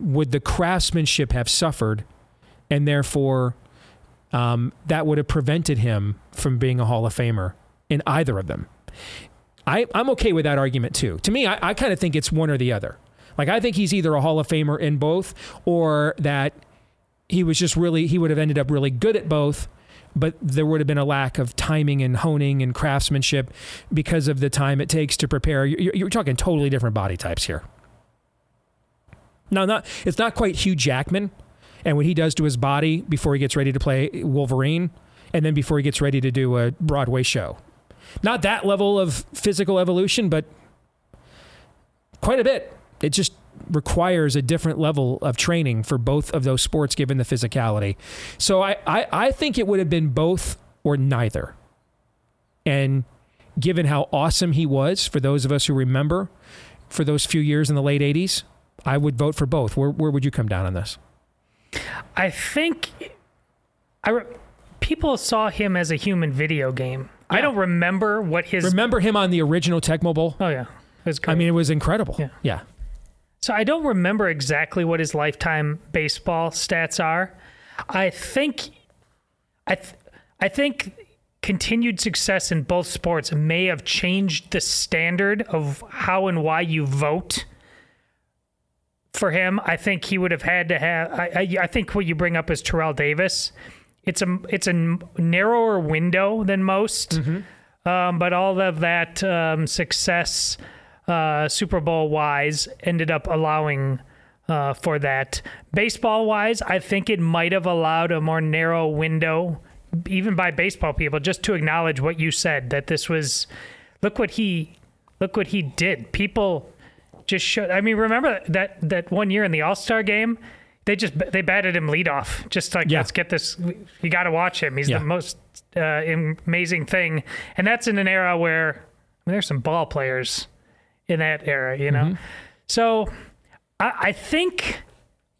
[SPEAKER 1] would the craftsmanship have suffered, and therefore um, that would have prevented him from being a Hall of Famer in either of them? I, I'm okay with that argument too. To me, I, I kind of think it's one or the other. Like I think he's either a Hall of Famer in both, or that he was just really he would have ended up really good at both, but there would have been a lack of timing and honing and craftsmanship because of the time it takes to prepare. You're, you're talking totally different body types here. Now, not it's not quite Hugh Jackman, and what he does to his body before he gets ready to play Wolverine, and then before he gets ready to do a Broadway show. Not that level of physical evolution, but quite a bit it just requires a different level of training for both of those sports given the physicality. So I, I, I think it would have been both or neither. And given how awesome he was, for those of us who remember, for those few years in the late 80s, I would vote for both. Where, where would you come down on this?
[SPEAKER 10] I think I re- people saw him as a human video game. Yeah. I don't remember what his.
[SPEAKER 1] Remember him on the original Tecmo Bowl?
[SPEAKER 10] Oh, yeah.
[SPEAKER 1] I mean, it was incredible. Yeah. yeah.
[SPEAKER 10] So I don't remember exactly what his lifetime baseball stats are. I think I th- I think continued success in both sports may have changed the standard of how and why you vote for him. I think he would have had to have. I, I, think what you bring up is Terrell Davis. It's a it's a narrower window than most, mm-hmm. um, but all of that um, success uh, Super Bowl wise ended up allowing uh, for that. Baseball wise, I think it might have allowed a more narrow window, even by baseball people, just to acknowledge what you said that this was. Look what he, look what he did. People just showed. I mean, remember that that one year in the All Star game, they just they batted him lead off, Just like yeah. let's get this. You got to watch him. He's yeah. the most uh, amazing thing, and that's in an era where I mean, there's some ball players in that era, you know? Mm-hmm. So I, I think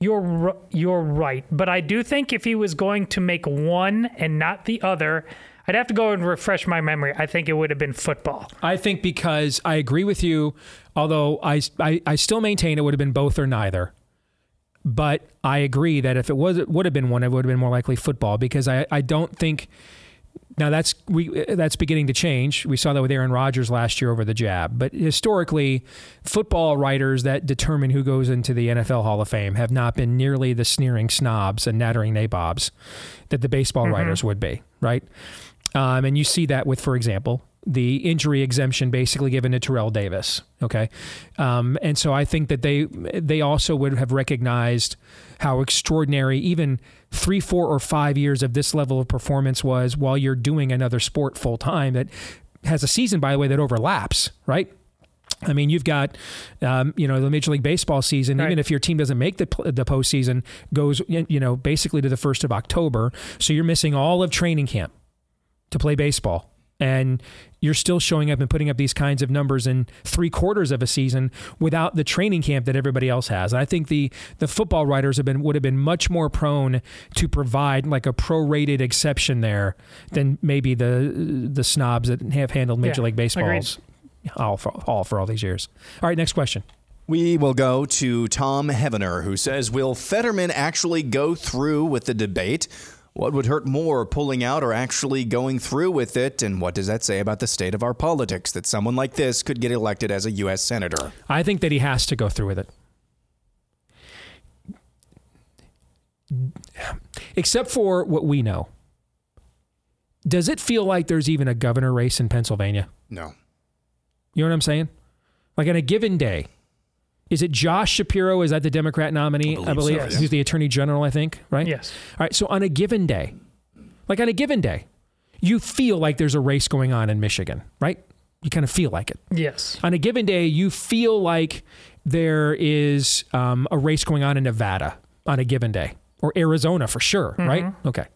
[SPEAKER 10] you're you're right, but I do think if he was going to make one and not the other, I'd have to go and refresh my memory. I think it would have been football.
[SPEAKER 1] I think because I agree with you, although I, I, I still maintain it would have been both or neither. But I agree that if it was it would have been one, it would have been more likely football because I, I don't think now that's we that's beginning to change. We saw that with Aaron Rodgers last year over the jab. But historically, football writers that determine who goes into the NFL Hall of Fame have not been nearly the sneering snobs and nattering nabobs that the baseball mm-hmm. writers would be, right? Um, and you see that with, for example, the injury exemption basically given to Terrell Davis. Okay, um, and so I think that they they also would have recognized how extraordinary even three, four, or five years of this level of performance was while you're doing another sport full time that has a season, by the way, that overlaps, right? I mean, you've got, um, you know, the Major League Baseball season. Right. Even if your team doesn't make the the postseason, goes, you know, basically to the first of October. So you're missing all of training camp to play baseball and you're still showing up and putting up these kinds of numbers in three quarters of a season without the training camp that everybody else has. And I think the the football writers have been would have been much more prone to provide like a prorated exception there than maybe the the snobs that have handled Major yeah, League Baseball's all for, all for all these years. All right, next question.
[SPEAKER 2] We will go to Tom Heavener, who says, Will Fetterman actually go through with the debate? What would hurt more, pulling out or actually going through with it? And what does that say about the state of our politics that someone like this could get elected as a U.S. Senator?
[SPEAKER 1] I think that he has to go through with it. Except for what we know. Does it feel like there's even a governor race in Pennsylvania?
[SPEAKER 2] No.
[SPEAKER 1] You know what I'm saying? Like on a given day, is it Josh Shapiro? Is that the Democrat nominee? I believe, I believe so, yes. he's the Attorney General, I think, right?
[SPEAKER 10] Yes.
[SPEAKER 1] All right. So on a given day, like on a given day, you feel like there's a race going on in Michigan, right? You kind of feel like it.
[SPEAKER 10] Yes.
[SPEAKER 1] On a given day, you feel like there is um, a race going on in Nevada on a given day, or Arizona for sure, mm-hmm. right? Okay.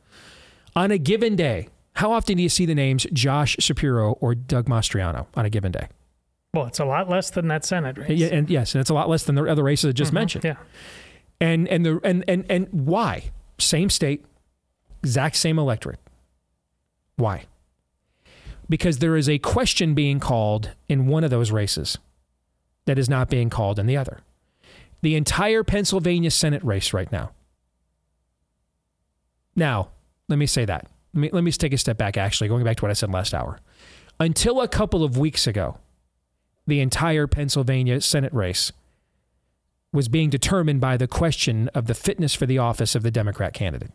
[SPEAKER 1] On a given day, how often do you see the names Josh Shapiro or Doug Mastriano on a given day?
[SPEAKER 10] Well, it's a lot less than that Senate race.
[SPEAKER 1] Yeah, and yes, and it's a lot less than the other races I just mm-hmm, mentioned.
[SPEAKER 10] Yeah.
[SPEAKER 1] And and the and and and why? Same state, exact same electorate. Why? Because there is a question being called in one of those races that is not being called in the other. The entire Pennsylvania Senate race right now. Now, let me say that. Let me, let me take a step back, actually, going back to what I said last hour. Until a couple of weeks ago, the entire Pennsylvania Senate race was being determined by the question of the fitness for the office of the Democrat candidate.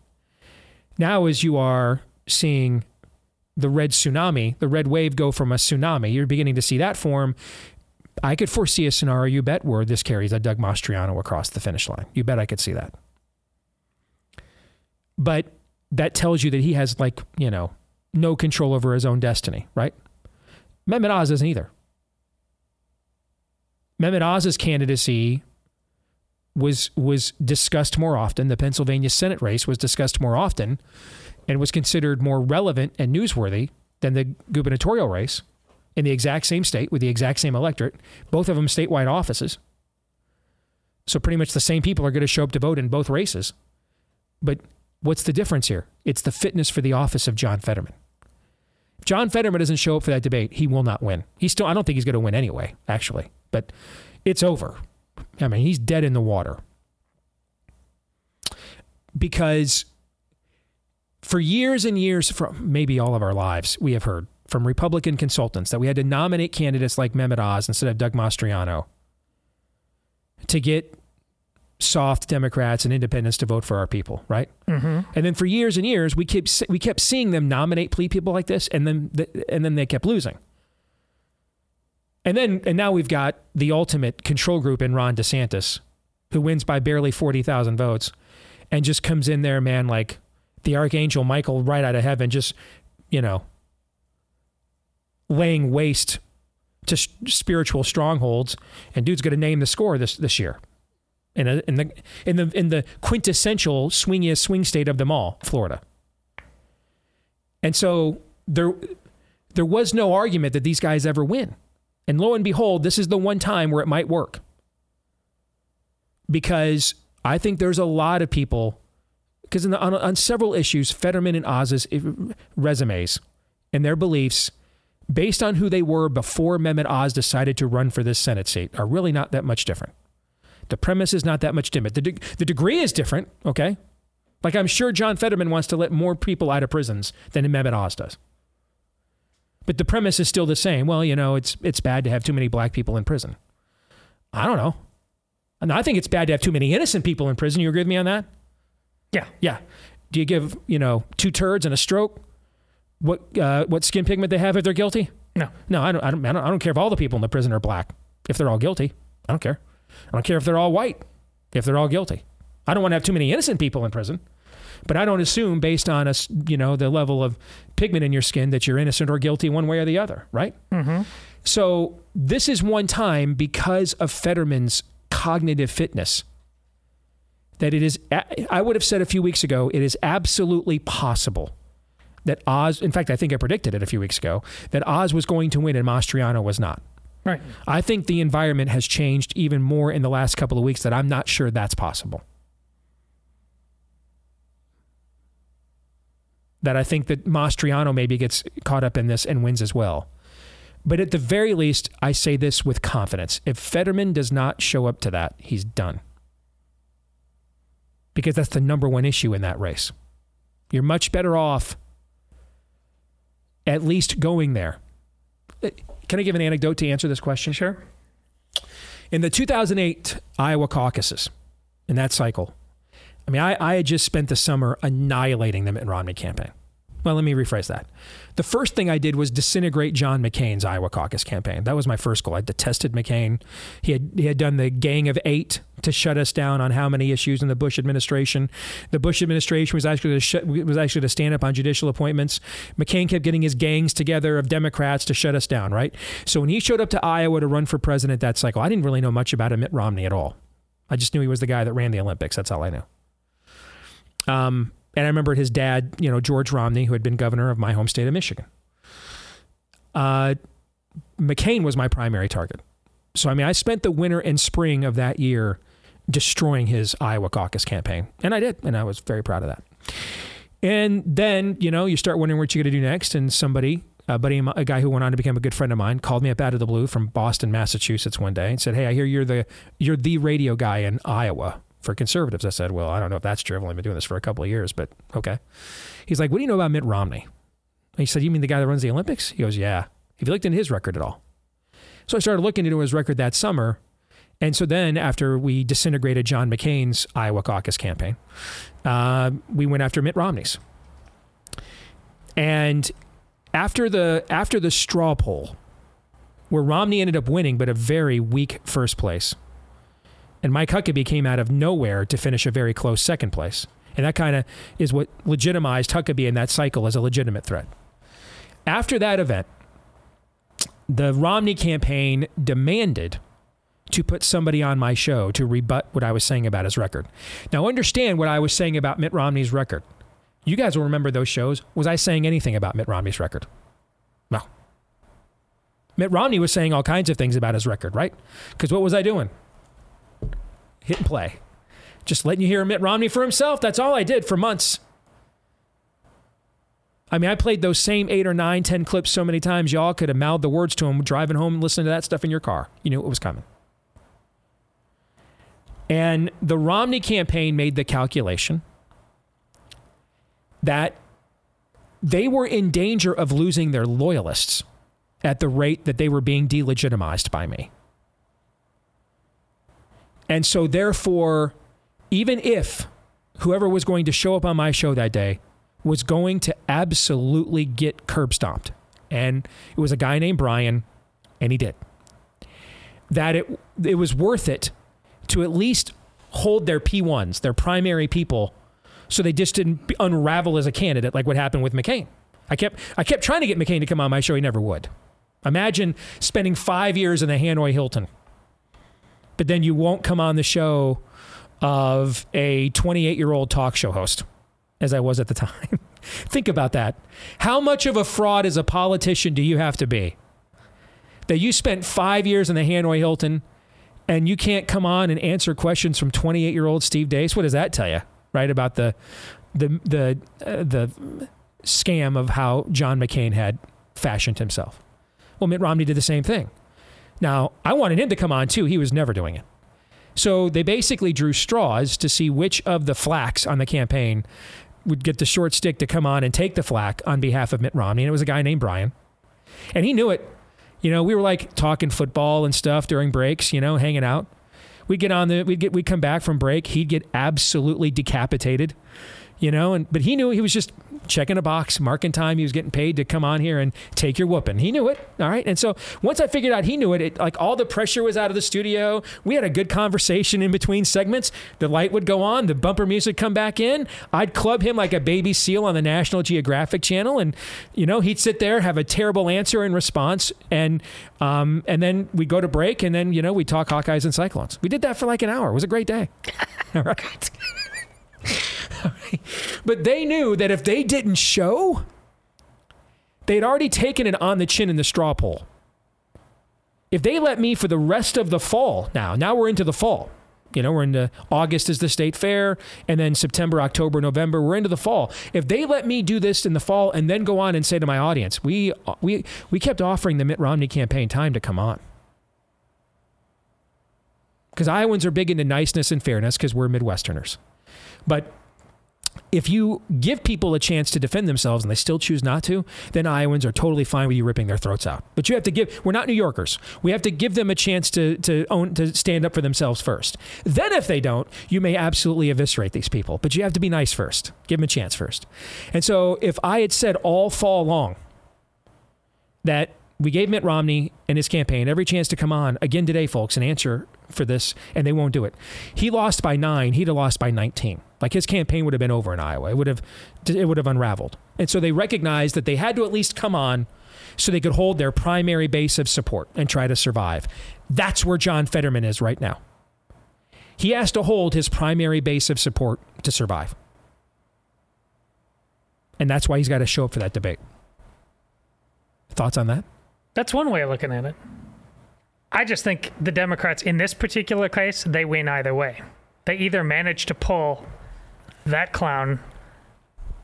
[SPEAKER 1] Now, as you are seeing the red tsunami, the red wave go from a tsunami, you're beginning to see that form. I could foresee a scenario, you bet, where this carries a Doug Mastriano across the finish line. You bet I could see that. But that tells you that he has, like, you know, no control over his own destiny, right? Mehmet Oz doesn't either. Mehmet Oz's candidacy was was discussed more often. The Pennsylvania Senate race was discussed more often and was considered more relevant and newsworthy than the gubernatorial race in the exact same state with the exact same electorate, both of them statewide offices. So pretty much the same people are going to show up to vote in both races. But what's the difference here? It's the fitness for the office of John Fetterman. If John Fetterman doesn't show up for that debate, he will not win. He still I don't think he's going to win anyway, actually but it's over. I mean, he's dead in the water. Because for years and years, for maybe all of our lives, we have heard from Republican consultants that we had to nominate candidates like Mehmet Oz instead of Doug Mastriano to get soft Democrats and independents to vote for our people, right? Mm-hmm. And then for years and years, we kept we kept seeing them nominate plea people like this, and then and then they kept losing. And then and now we've got the ultimate control group in Ron DeSantis, who wins by barely 40,000 votes and just comes in there, man, like the archangel Michael right out of heaven, just, you know, laying waste to spiritual strongholds. And dude's going to name the score this, this year. In, a, in the in the in the quintessential swingiest swing state of them all, Florida. And so there there was no argument that these guys ever win. And lo and behold, this is the one time where it might work. Because I think there's a lot of people, because on, on, several issues, Fetterman and Oz's resumes and their beliefs based on who they were before Mehmet Oz decided to run for this Senate seat are really not that much different. The premise is not that much different. The, de- the degree is different, okay? Like I'm sure John Fetterman wants to let more people out of prisons than Mehmet Oz does. But the premise is still the same. Well, you know, it's it's bad to have too many black people in prison. I don't know. And I think it's bad to have too many innocent people in prison. You agree with me on that?
[SPEAKER 10] Yeah.
[SPEAKER 1] Yeah. Do you give, you know, two turds and a stroke what uh, what skin pigment they have if they're guilty?
[SPEAKER 10] No.
[SPEAKER 1] No, I don't, I don't I don't I don't care if all the people in the prison are black. If they're all guilty, I don't care. I don't care if they're all white. If they're all guilty. I don't want to have too many innocent people in prison. But I don't assume based on us, you know, the level of pigment in your skin that you're innocent or guilty one way or the other, right?
[SPEAKER 10] Mm-hmm.
[SPEAKER 1] So this is one time because of Fetterman's cognitive fitness that it is, I would have said a few weeks ago, it is absolutely possible that Oz, in fact, I think I predicted it a few weeks ago, that Oz was going to win and Mastriano was not.
[SPEAKER 10] Right.
[SPEAKER 1] I think the environment has changed even more in the last couple of weeks that I'm not sure that's possible. That I think that Mastriano maybe gets caught up in this and wins as well. But at the very least, I say this with confidence. If Fetterman does not show up to that, he's done. Because that's the number one issue in that race. You're much better off at least going there. Uh, can I give an anecdote to answer this question?
[SPEAKER 10] Sure.
[SPEAKER 1] In the 2008 Iowa caucuses, in that cycle, I mean, I, I had just spent the summer annihilating the Mitt Romney campaign. Well, let me rephrase that. The first thing I did was disintegrate John McCain's Iowa caucus campaign. That was my first goal. I detested McCain. He had he had done the Gang of Eight to shut us down on how many issues in the Bush administration. The Bush administration was actually to was actually to stand up on judicial appointments. McCain kept getting his gangs together of Democrats to shut us down. Right. So when he showed up to Iowa to run for president that cycle, I didn't really know much about Mitt Romney at all. I just knew he was the guy that ran the Olympics. That's all I knew. Um, and I remembered his dad, you know, George Romney, who had been governor of my home state of Michigan. Uh, McCain was my primary target. So, I mean, I spent the winter and spring of that year destroying his Iowa caucus campaign. And I did. And I was very proud of that. And then, you know, you start wondering what you're going to do next. And somebody, a buddy, a guy who went on to become a good friend of mine, called me up out of the blue from Boston, Massachusetts one day and said, Hey, I hear you're the, you're the radio guy in Iowa for conservatives. I said, well, I don't know if that's true. I've only been doing this for a couple of years, but okay. He's like, what do you know about Mitt Romney? And he said, you mean the guy that runs the Olympics? He goes, yeah. Have you looked into his record at all? So I started looking into his record that summer. And so then, after we disintegrated John McCain's Iowa caucus campaign, uh, we went after Mitt Romney's. And after the after the straw poll, where Romney ended up winning, but a very weak first place, and Mike Huckabee came out of nowhere to finish a very close second place. And that kind of is what legitimized Huckabee in that cycle as a legitimate threat. After that event, the Romney campaign demanded to put somebody on my show to rebut what I was saying about his record. Now, understand what I was saying about Mitt Romney's record. You guys will remember those shows. Was I saying anything about Mitt Romney's record? No. Mitt Romney was saying all kinds of things about his record, right? Because what was I doing? Hit and play. Just letting you hear Mitt Romney for himself. That's all I did for months. I mean, I played those same eight or nine, ten clips so many times, y'all could have mouthed the words to him driving home and listening to that stuff in your car. You knew it was coming. And the Romney campaign made the calculation that they were in danger of losing their loyalists at the rate that they were being delegitimized by me. And so, therefore, even if whoever was going to show up on my show that day was going to absolutely get curb stomped, and it was a guy named Brian, and he did, that it, it was worth it to at least hold their P1s, their primary people, so they just didn't unravel as a candidate like what happened with McCain. I kept, I kept trying to get McCain to come on my show, he never would. Imagine spending five years in the Hanoi Hilton but then you won't come on the show of a 28 year old talk show host, as I was at the time. Think about that. How much of a fraud as a politician do you have to be? That you spent five years in the Hanoi Hilton and you can't come on and answer questions from 28 year old Steve Deace? What does that tell you, right? About the, the, the, uh, the, scam of how John McCain had fashioned himself. Well, Mitt Romney did the same thing. Now, I wanted him to come on too. He was never doing it. So they basically drew straws to see which of the flacks on the campaign would get the short stick to come on and take the flack on behalf of Mitt Romney. And it was a guy named Brian. And he knew it. You know, we were like talking football and stuff during breaks, you know, hanging out. We'd get on the, we'd get, we'd come back from break. He'd get absolutely decapitated you know, and but he knew he was just checking a box, marking time. He was getting paid to come on here and take your whooping. He knew it. All right. And so once I figured out he knew it, it like all the pressure was out of the studio. We had a good conversation in between segments. The light would go on, the bumper music come back in. I'd club him like a baby seal on the National Geographic channel. And, you know, he'd sit there, have a terrible answer in response. And um, and then we go to break and then, you know, we talk Hawkeyes and Cyclones. We did that for like an hour. It was a great day. All right. but they knew that if they didn't show, they'd already taken it on the chin in the straw poll. If they let me for the rest of the fall now, now we're into the fall. You know, we're into August is the state fair, and then September, October, November, we're into the fall. If they let me do this in the fall and then go on and say to my audience, we we we kept offering the Mitt Romney campaign time to come on. Because Iowans are big into niceness and fairness because we're Midwesterners. But if you give people a chance to defend themselves and they still choose not to, then Iowans are totally fine with you ripping their throats out. But you have to give we're not New Yorkers. We have to give them a chance to to own to stand up for themselves first. Then if they don't, you may absolutely eviscerate these people. But you have to be nice first. Give them a chance first. And so if I had said all fall long that we gave Mitt Romney and his campaign every chance to come on again today, folks, and answer for this, and they won't do it. He lost by nine. He'd have lost by 19. Like his campaign would have been over in Iowa. It would have it would have unraveled. And so they recognized that they had to at least come on so they could hold their primary base of support and try to survive. That's where John Fetterman is right now. He has to hold his primary base of support to survive. And that's why he's got to show up for that debate. Thoughts on that?
[SPEAKER 10] That's one way of looking at it. I just think the Democrats in this particular case, they win either way. They either manage to pull that clown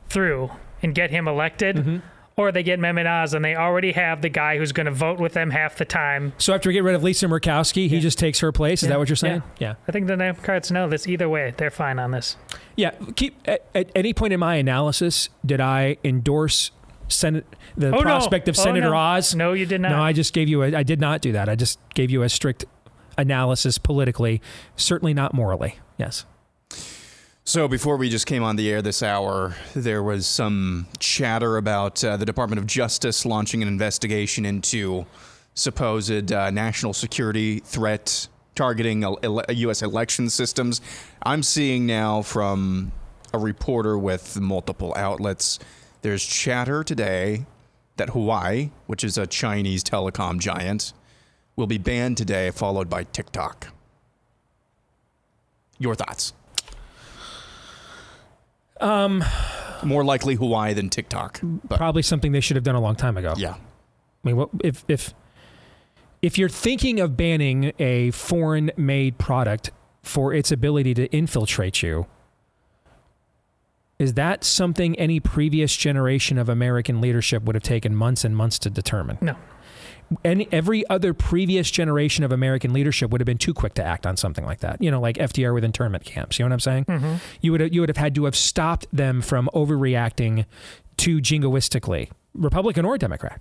[SPEAKER 10] through and get him elected, mm-hmm. or they get Mehmet Oz and they already have the guy who's going to vote with them half the time.
[SPEAKER 1] So after we get rid of Lisa Murkowski, he just takes her place. Is that what you're saying?
[SPEAKER 10] Yeah. I think the Democrats know this either way. They're fine on this.
[SPEAKER 1] Yeah. Keep at, at any point in my analysis, did I endorse Senate the
[SPEAKER 10] oh,
[SPEAKER 1] prospect
[SPEAKER 10] no.
[SPEAKER 1] of Senator
[SPEAKER 10] oh, no.
[SPEAKER 1] Oz?
[SPEAKER 10] No, you did not.
[SPEAKER 1] No, I just gave you a. I did not do that. I just gave you a strict analysis politically, certainly not morally. Yes.
[SPEAKER 3] So before we just came on the air this hour, there was some chatter about uh, the Department of Justice launching an investigation into supposed uh, national security threat targeting ele- U.S. election systems. I'm seeing now from a reporter with multiple outlets there's chatter today that Huawei, which is a Chinese telecom giant, will be banned today, followed by TikTok. Your thoughts?
[SPEAKER 1] Um,
[SPEAKER 3] More likely Huawei than TikTok.
[SPEAKER 1] But. Probably something they should have done a long time ago.
[SPEAKER 3] Yeah. I
[SPEAKER 1] mean, what, if if if you're thinking of banning a foreign-made product for its ability to infiltrate you, is that something any previous generation of American leadership would have taken months and months to determine?
[SPEAKER 10] No.
[SPEAKER 1] Any, every other previous generation of American leadership would have been too quick to act on something like that. You know, like FDR with internment camps. You know what I'm saying?
[SPEAKER 10] Mm-hmm.
[SPEAKER 1] You would have, you would have had to have stopped them from overreacting too jingoistically, Republican or Democrat.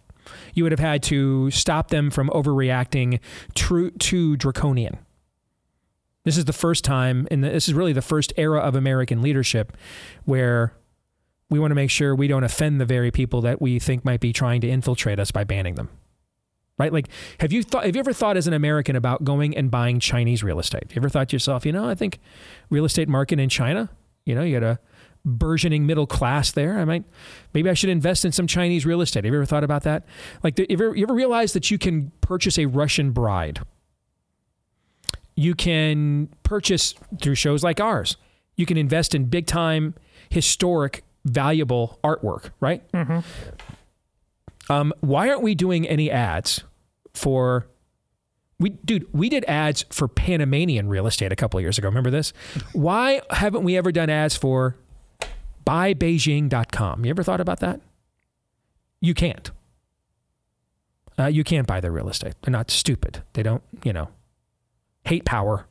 [SPEAKER 1] You would have had to stop them from overreacting too, too draconian. This is the first time, and this is really the first era of American leadership where we want to make sure we don't offend the very people that we think might be trying to infiltrate us by banning them. Right? Like, have you thought? Have you ever thought as an American about going and buying Chinese real estate? Have you ever thought to yourself, you know, I think real estate market in China, you know, you got a burgeoning middle class there. I might, maybe I should invest in some Chinese real estate. Have you ever thought about that? Like, you ever, you ever realize that you can purchase a Russian bride? you can purchase through shows like ours. You can invest in big time, historic, valuable artwork, right?
[SPEAKER 10] Mm-hmm.
[SPEAKER 1] Um, why aren't we doing any ads for? We, dude, we did ads for Panamanian real estate a couple of years ago. Remember this? Why haven't we ever done ads for buybeijing.com. You ever thought about that? You can't. Uh, you can't buy their real estate. They're not stupid. They don't, you know, hate power.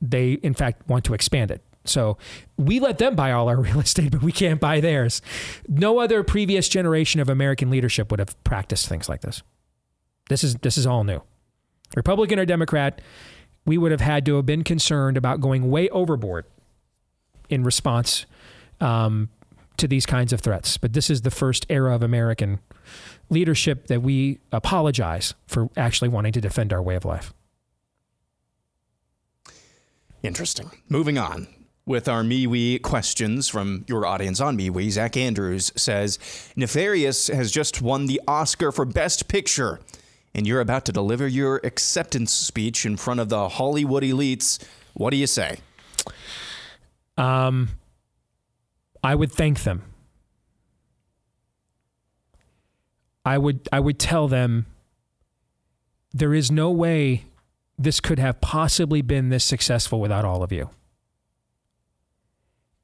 [SPEAKER 1] They, in fact, want to expand it. So we let them buy all our real estate, but we can't buy theirs. No other previous generation of American leadership would have practiced things like this. This is this is all new. Republican or Democrat, we would have had to have been concerned about going way overboard in response um, to these kinds of threats. But this is the first era of American leadership that we apologize for actually wanting to defend our way of life.
[SPEAKER 2] Interesting. Moving on with our MeWe questions from your audience on MeWe. Zach Andrews says Nefarious has just won the Oscar for Best Picture, and you're about to deliver your acceptance speech in front of the Hollywood elites. What do you say?
[SPEAKER 1] Um, I would thank them. I would I would tell them there is no way this could have possibly been this successful without all of you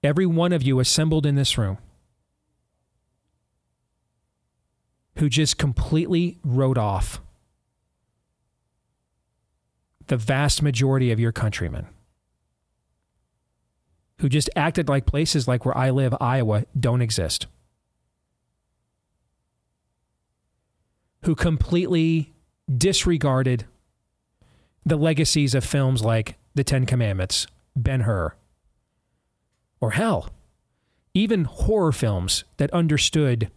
[SPEAKER 1] every one of you assembled in this room who just completely wrote off the vast majority of your countrymen, who just acted like places like where I live, Iowa, don't exist, who completely disregarded the legacies of films like The Ten Commandments, Ben Hur, or hell, even horror films that understood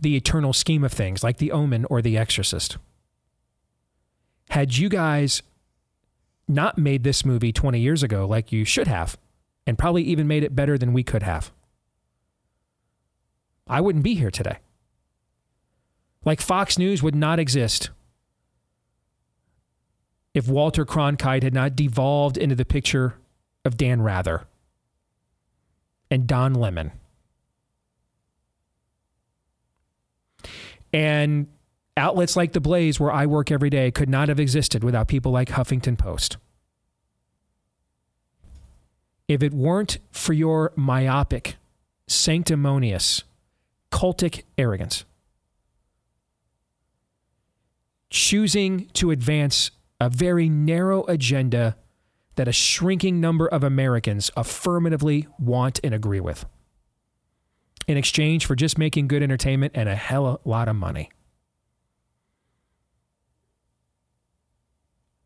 [SPEAKER 1] the eternal scheme of things, like The Omen or The Exorcist. Had you guys not made this movie 20 years ago like you should have, and probably even made it better than we could have, I wouldn't be here today. Like Fox News would not exist if Walter Cronkite had not devolved into the picture of Dan Rather and Don Lemon. And outlets like The Blaze, where I work every day, could not have existed without people like Huffington Post. If it weren't for your myopic, sanctimonious, cultic arrogance, choosing to advance a very narrow agenda that a shrinking number of Americans affirmatively want and agree with in exchange for just making good entertainment and a hell of a lot of money.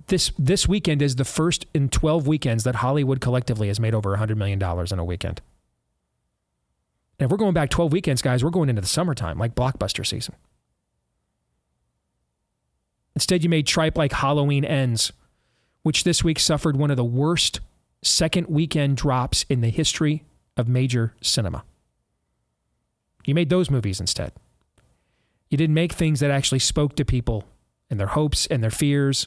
[SPEAKER 1] This, this weekend is the first in 12 weekends that Hollywood collectively has made over $100 million in a weekend. And if we're going back 12 weekends, guys, we're going into the summertime, like blockbuster season. Instead, you made tripe like Halloween Ends which this week suffered one of the worst second weekend drops in the history of major cinema. You made those movies instead. You didn't make things that actually spoke to people and their hopes and their fears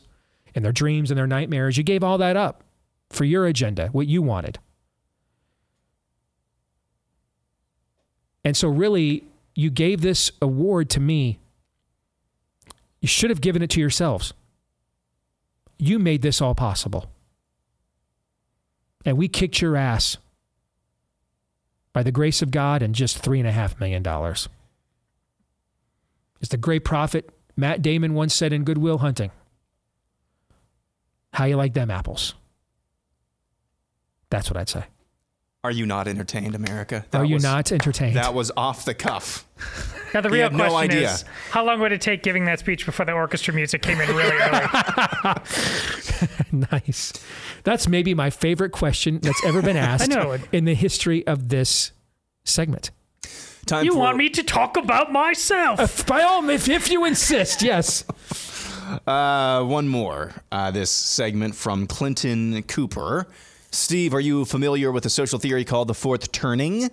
[SPEAKER 1] and their dreams and their nightmares. You gave all that up for your agenda, what you wanted. And so, really, you gave this award to me. You should have given it to yourselves. You made this all possible. And we kicked your ass by the grace of God and just $3.5 million. As the great prophet Matt Damon once said in Good Will Hunting, how you like them apples? That's what I'd say.
[SPEAKER 2] Are you not entertained, America?
[SPEAKER 1] That Are you was, not entertained?
[SPEAKER 2] That was off the cuff.
[SPEAKER 10] Now the real question no is, how long would it take giving that speech before the orchestra music came in really early?
[SPEAKER 1] nice. That's maybe my favorite question that's ever been asked in the history of this segment.
[SPEAKER 10] Time you for... want me to talk about myself?
[SPEAKER 1] Uh, by all means, if, if you insist, yes.
[SPEAKER 2] Uh, one more. Uh, this segment from Clinton Cooper. Steve, are you familiar with a social theory called the fourth turning?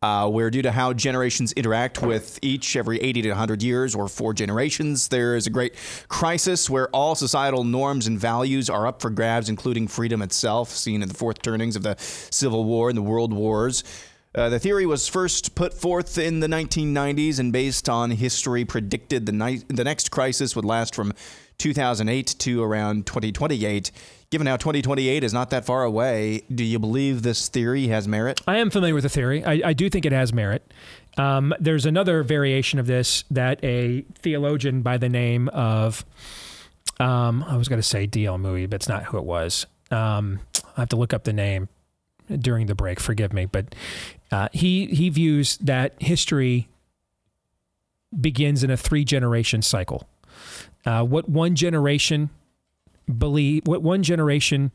[SPEAKER 2] Uh, where, due to how generations interact with each every 80 to 100 years or four generations, there is a great crisis where all societal norms and values are up for grabs, including freedom itself, seen in the fourth turnings of the Civil War and the World Wars. Uh, the theory was first put forth in the 1990s and based on history predicted the, ni- the next crisis would last from 2008 to around 2028 given how 2028 is not that far away, do you believe this theory has merit?
[SPEAKER 1] I am familiar with the theory. I, I do think it has merit. Um, there's another variation of this that a theologian by the name of, um, I was going to say D.L. Moody, but it's not who it was. Um, I have to look up the name during the break. Forgive me, but uh, he he views that history begins in a three generation cycle. Uh, what one generation believe, what one generation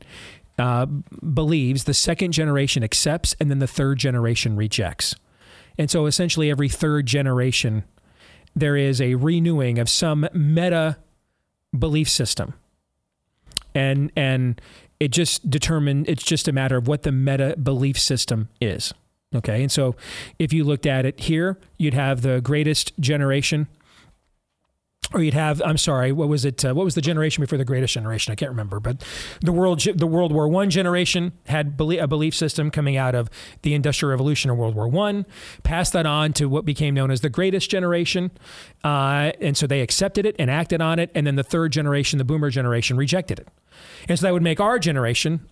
[SPEAKER 1] uh, believes, the second generation accepts, and then the third generation rejects. And so, essentially, every third generation, there is a renewing of some meta belief system, and and it just determined. It's just a matter of what the meta belief system is. Okay. And so if you looked at it here, you'd have the greatest generation or you'd have I'm sorry, what was it? Uh, what was the generation before the greatest generation? I can't remember, but the world the World War One generation had a belief system coming out of the Industrial Revolution or World War One, passed that on to what became known as the greatest generation, uh, and so they accepted it and acted on it, and then the third generation, the Boomer generation, rejected it, and so that would make our generation,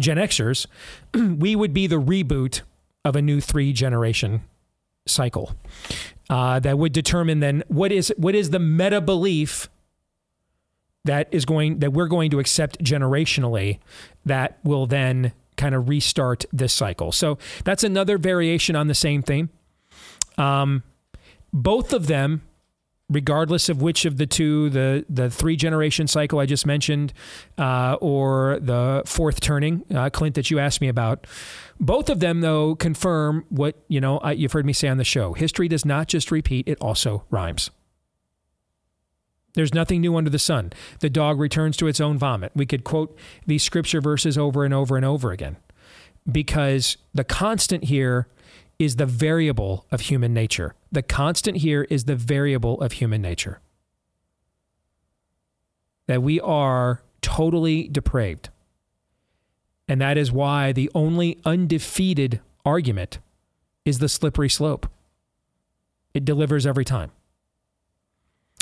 [SPEAKER 1] Gen Xers, we would be the reboot of a new three generation cycle uh, that would determine then what is what is the meta belief that is going that we're going to accept generationally that will then kind of restart this cycle. So that's another variation on the same theme. Um, both of them regardless of which of the two, the the three generation cycle I just mentioned, uh, or the fourth turning, uh, Clint, that you asked me about. Both of them, though, confirm what you know. I, you've heard me say on the show: history does not just repeat; it also rhymes. There's nothing new under the sun. The dog returns to its own vomit. We could quote these scripture verses over and over and over again because the constant here is the variable of human nature. The constant here is the variable of human nature. That we are totally depraved. And that is why the only undefeated argument is the slippery slope. It delivers every time.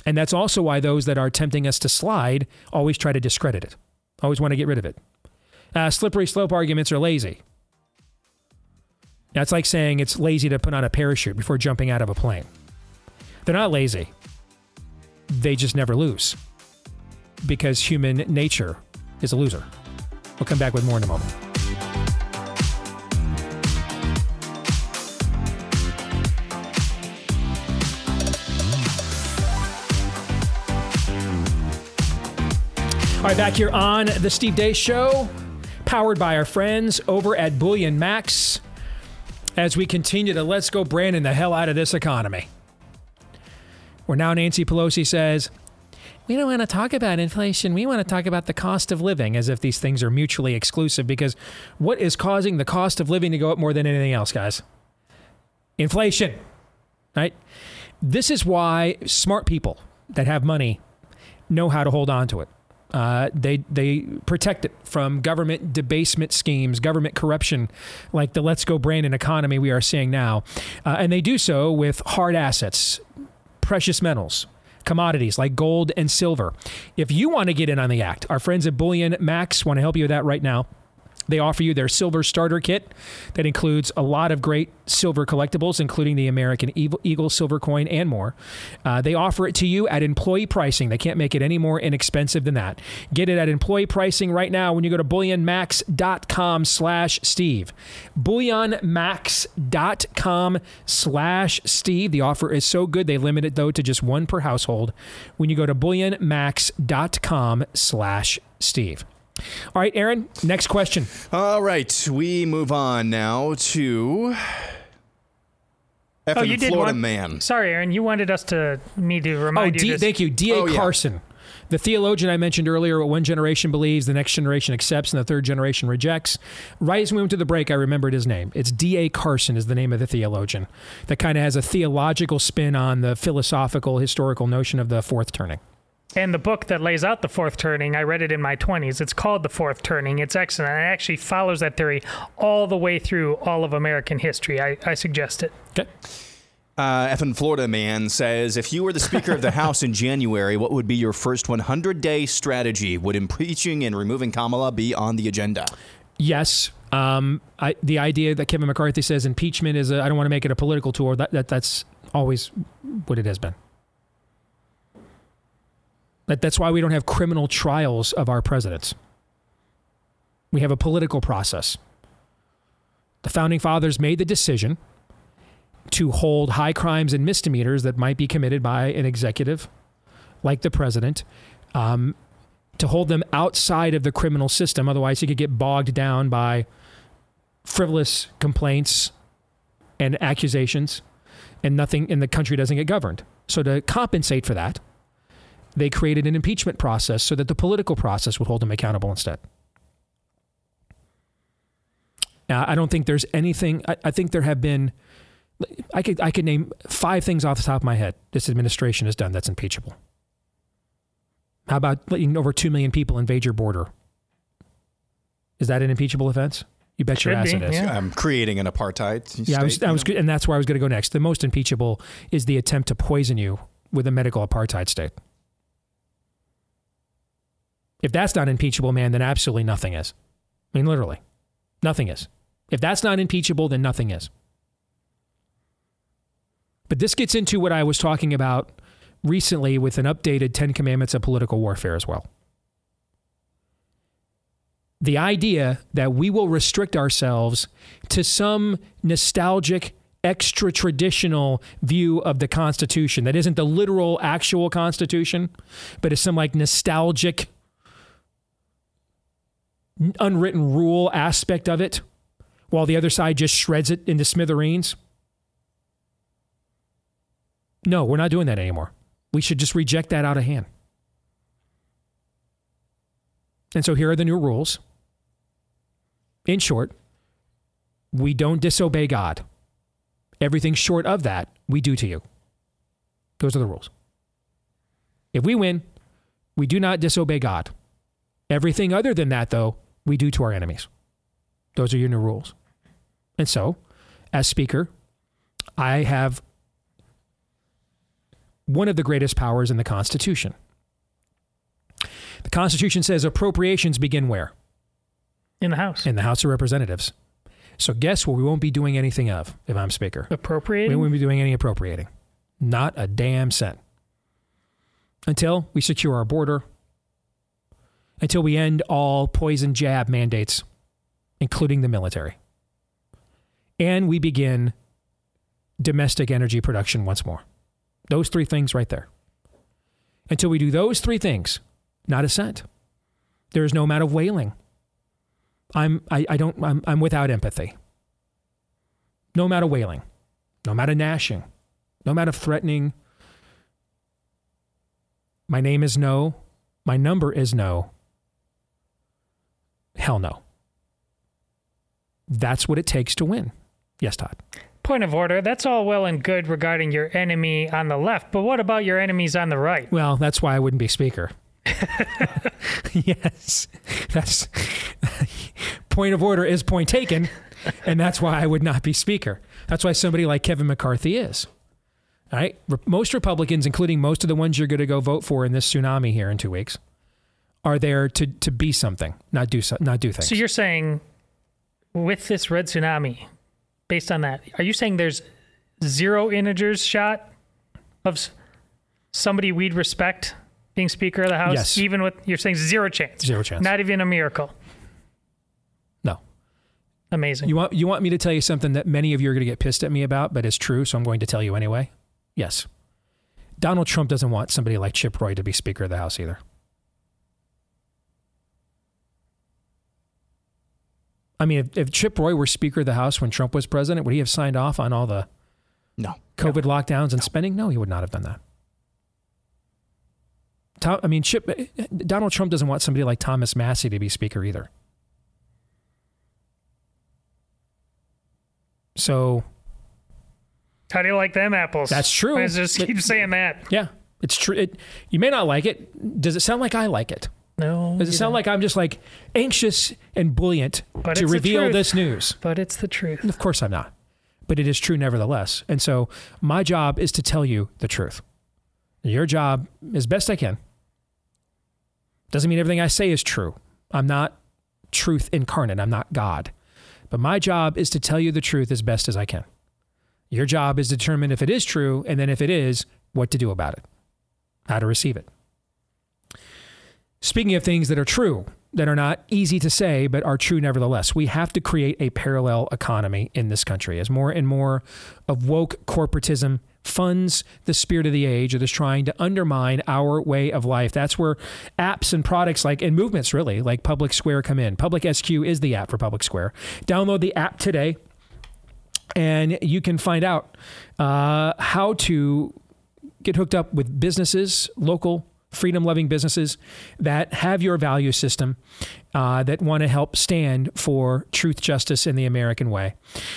[SPEAKER 1] And that's also why those that are tempting us to slide always try to discredit it, always want to get rid of it. Uh, slippery slope arguments are lazy. That's like saying it's lazy to put on a parachute before jumping out of a plane. They're not lazy. They just never lose because human nature is a loser. We'll come back with more in a moment. All right, back here on the Steve Deace Show, powered by our friends over at Bullion Max as we continue to let's go Brandon the hell out of this economy. Where now Nancy Pelosi says, we don't want to talk about inflation. We want to talk about the cost of living as if these things are mutually exclusive because what is causing the cost of living to go up more than anything else, guys? Inflation, right? This is why smart people that have money know how to hold on to it. Uh, they they protect it from government debasement schemes, government corruption, like the "Let's Go Brandon" economy we are seeing now, uh, and they do so with hard assets, precious metals, commodities like gold and silver. If you want to get in on the act, our friends at Bullion Max want to help you with that right now. They offer you their silver starter kit that includes a lot of great silver collectibles, including the American Eagle silver coin and more. Uh, they offer it to you at employee pricing. They can't make it any more inexpensive than that. Get it at employee pricing right now when you go to bullionmax.com slash Steve. Bullionmax.com slash Steve. The offer is so good they limit it, though, to just one per household when you go to bullionmax.com slash Steve. All right, Aaron, next question.
[SPEAKER 2] All right, we move on now to F oh, you did Florida
[SPEAKER 10] want,
[SPEAKER 2] man.
[SPEAKER 10] Sorry, Aaron, you wanted us to me to oh, remind
[SPEAKER 1] oh,
[SPEAKER 10] you.
[SPEAKER 1] D, thank you, D.A. Oh, Carson. Yeah. The theologian I mentioned earlier, what one generation believes, the next generation accepts, and the third generation rejects. Right as we went to the break, I remembered his name. It's D.A. Carson is the name of the theologian that kind of has a theological spin on the philosophical, historical notion of the fourth turning.
[SPEAKER 10] And the book that lays out the fourth turning, I read it in my 20s. It's called The Fourth Turning. It's excellent. It actually follows that theory all the way through all of American history. I, I suggest it.
[SPEAKER 1] Okay.
[SPEAKER 3] Uh, effing Florida man says, if you were the Speaker of the House in January, what would be your first 100 day strategy? Would impeaching and removing Kamala be on the agenda?
[SPEAKER 1] Yes. Um, I, the idea that Kevin McCarthy says impeachment is, I don't want to make it a political tour, that, that that's always what it has been. That, that's why we don't have criminal trials of our presidents. We have a political process. The founding fathers made the decision to hold high crimes and misdemeanors that might be committed by an executive like the president, um, to hold them outside of the criminal system. Otherwise, he could get bogged down by frivolous complaints and accusations, and nothing in the country doesn't get governed. So, to compensate for that, they created an impeachment process so that the political process would hold him accountable instead. Now, I don't think there's anything, I, I think there have been I could I could name five things off the top of my head this administration has done that's impeachable. How about letting over two million people invade your border? Is that an impeachable offense? You bet your ass
[SPEAKER 10] be,
[SPEAKER 1] it is.
[SPEAKER 10] yeah.
[SPEAKER 3] I'm creating an apartheid.
[SPEAKER 1] Yeah, I was, I was, and that's where I was going to go next. The most impeachable is the attempt to poison you with a medical apartheid state. If that's not impeachable, man, then absolutely nothing is. I mean, literally, nothing is. If that's not impeachable, then nothing is. But this gets into what I was talking about recently with an updated 10 Commandments of Political Warfare as well. The idea that we will restrict ourselves to some nostalgic, extra traditional view of the Constitution that isn't the literal, actual Constitution, but is some like nostalgic, unwritten rule aspect of it, while the other side just shreds it into smithereens. No, we're not doing that anymore. We should just reject that out of hand. And so here are the new rules. In short, we don't disobey God. Everything short of that, we do to you. Those are the rules. If we win, we do not disobey God. Everything other than that, though, we do to our enemies. Those are your new rules. And so, as Speaker, I have one of the greatest powers in the Constitution. The Constitution says appropriations begin where?
[SPEAKER 10] In the House.
[SPEAKER 1] In the House of Representatives. So guess what we won't be doing anything of if I'm Speaker?
[SPEAKER 10] Appropriating?
[SPEAKER 1] We won't be doing any appropriating. Not a damn cent. Until we secure our border, until we end all poison jab mandates, including the military. And we begin domestic energy production once more. Those three things right there. Until we do those three things, not a cent. There is no amount of wailing. I'm I, I don't I'm I'm without empathy. No amount of wailing, no amount of gnashing, no amount of threatening. My name is no. My number is no. Hell no. That's what it takes to win. Yes, Todd.
[SPEAKER 10] Point of order. That's all well and good regarding your enemy on the left, but what about your enemies on the right?
[SPEAKER 1] Well, that's why I wouldn't be speaker. yes, that's point of order is point taken, and that's why I would not be speaker. That's why somebody like Kevin McCarthy is. All right, most Republicans, including most of the ones you're going to go vote for in this tsunami here in two weeks, are there to to be something, not do so, not do things.
[SPEAKER 10] So you're saying with this red tsunami, based on that, are you saying there's zero integers shot of somebody we'd respect being Speaker of the House?
[SPEAKER 1] Yes.
[SPEAKER 10] Even with, you're saying zero chance?
[SPEAKER 1] Zero chance.
[SPEAKER 10] Not even a miracle.
[SPEAKER 1] no.
[SPEAKER 10] Amazing.
[SPEAKER 1] You want you want me to tell you something that many of you are going to get pissed at me about, but it's true, so I'm going to tell you anyway. Yes. Donald Trump doesn't want somebody like Chip Roy to be Speaker of the House either. I mean, if, if Chip Roy were Speaker of the House when Trump was president, would he have signed off on all the
[SPEAKER 3] No.
[SPEAKER 1] COVID lockdowns and spending? No, he would not have done that. Tom, I mean, Chip, Donald Trump doesn't want somebody like Thomas Massie to be Speaker either. So
[SPEAKER 10] How do you like them apples?
[SPEAKER 1] That's true.
[SPEAKER 10] Let's just
[SPEAKER 1] But-
[SPEAKER 10] keep saying that.
[SPEAKER 1] Yeah, it's true. It, you may not like it. Does it sound like I like it?
[SPEAKER 10] No.
[SPEAKER 1] Does it sound
[SPEAKER 10] don't.
[SPEAKER 1] like I'm just like anxious and buoyant
[SPEAKER 10] But
[SPEAKER 1] to reveal this news?
[SPEAKER 10] But it's the truth.
[SPEAKER 1] Of course I'm not. but it is true nevertheless. And so my job is to tell you the truth. Your job, as best I can, doesn't mean everything I say is true. I'm not truth incarnate, I'm not God. But my job is to tell you the truth as best as I can. Your job is to determine if it is true, and then if it is, what to do about it, how to receive it. Speaking of things that are true, that are not easy to say, but are true nevertheless, we have to create a parallel economy in this country as more and more of woke corporatism funds the spirit of the age or is trying to undermine our way of life. That's where apps and products like and movements really like Public Square come in. Public SQ is the app for Public Square. Download the app today and you can find out uh, how to get hooked up with businesses, local freedom loving businesses that have your value system uh, that want to help stand for truth, justice, and the American way.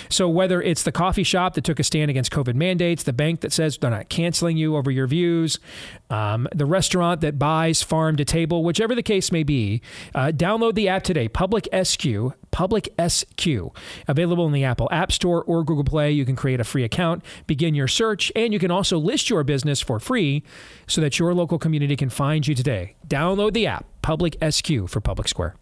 [SPEAKER 1] So, whether it's the coffee shop that took a stand against COVID mandates, the bank that says they're not canceling you over your views, um, the restaurant that buys farm to table, whichever the case may be, uh, download the app today, Public SQ, Public SQ, available in the Apple App Store or Google Play. You can create a free account, begin your search, and you can also list your business for free so that your local community can find you today. Download the app, Public SQ for Public Square.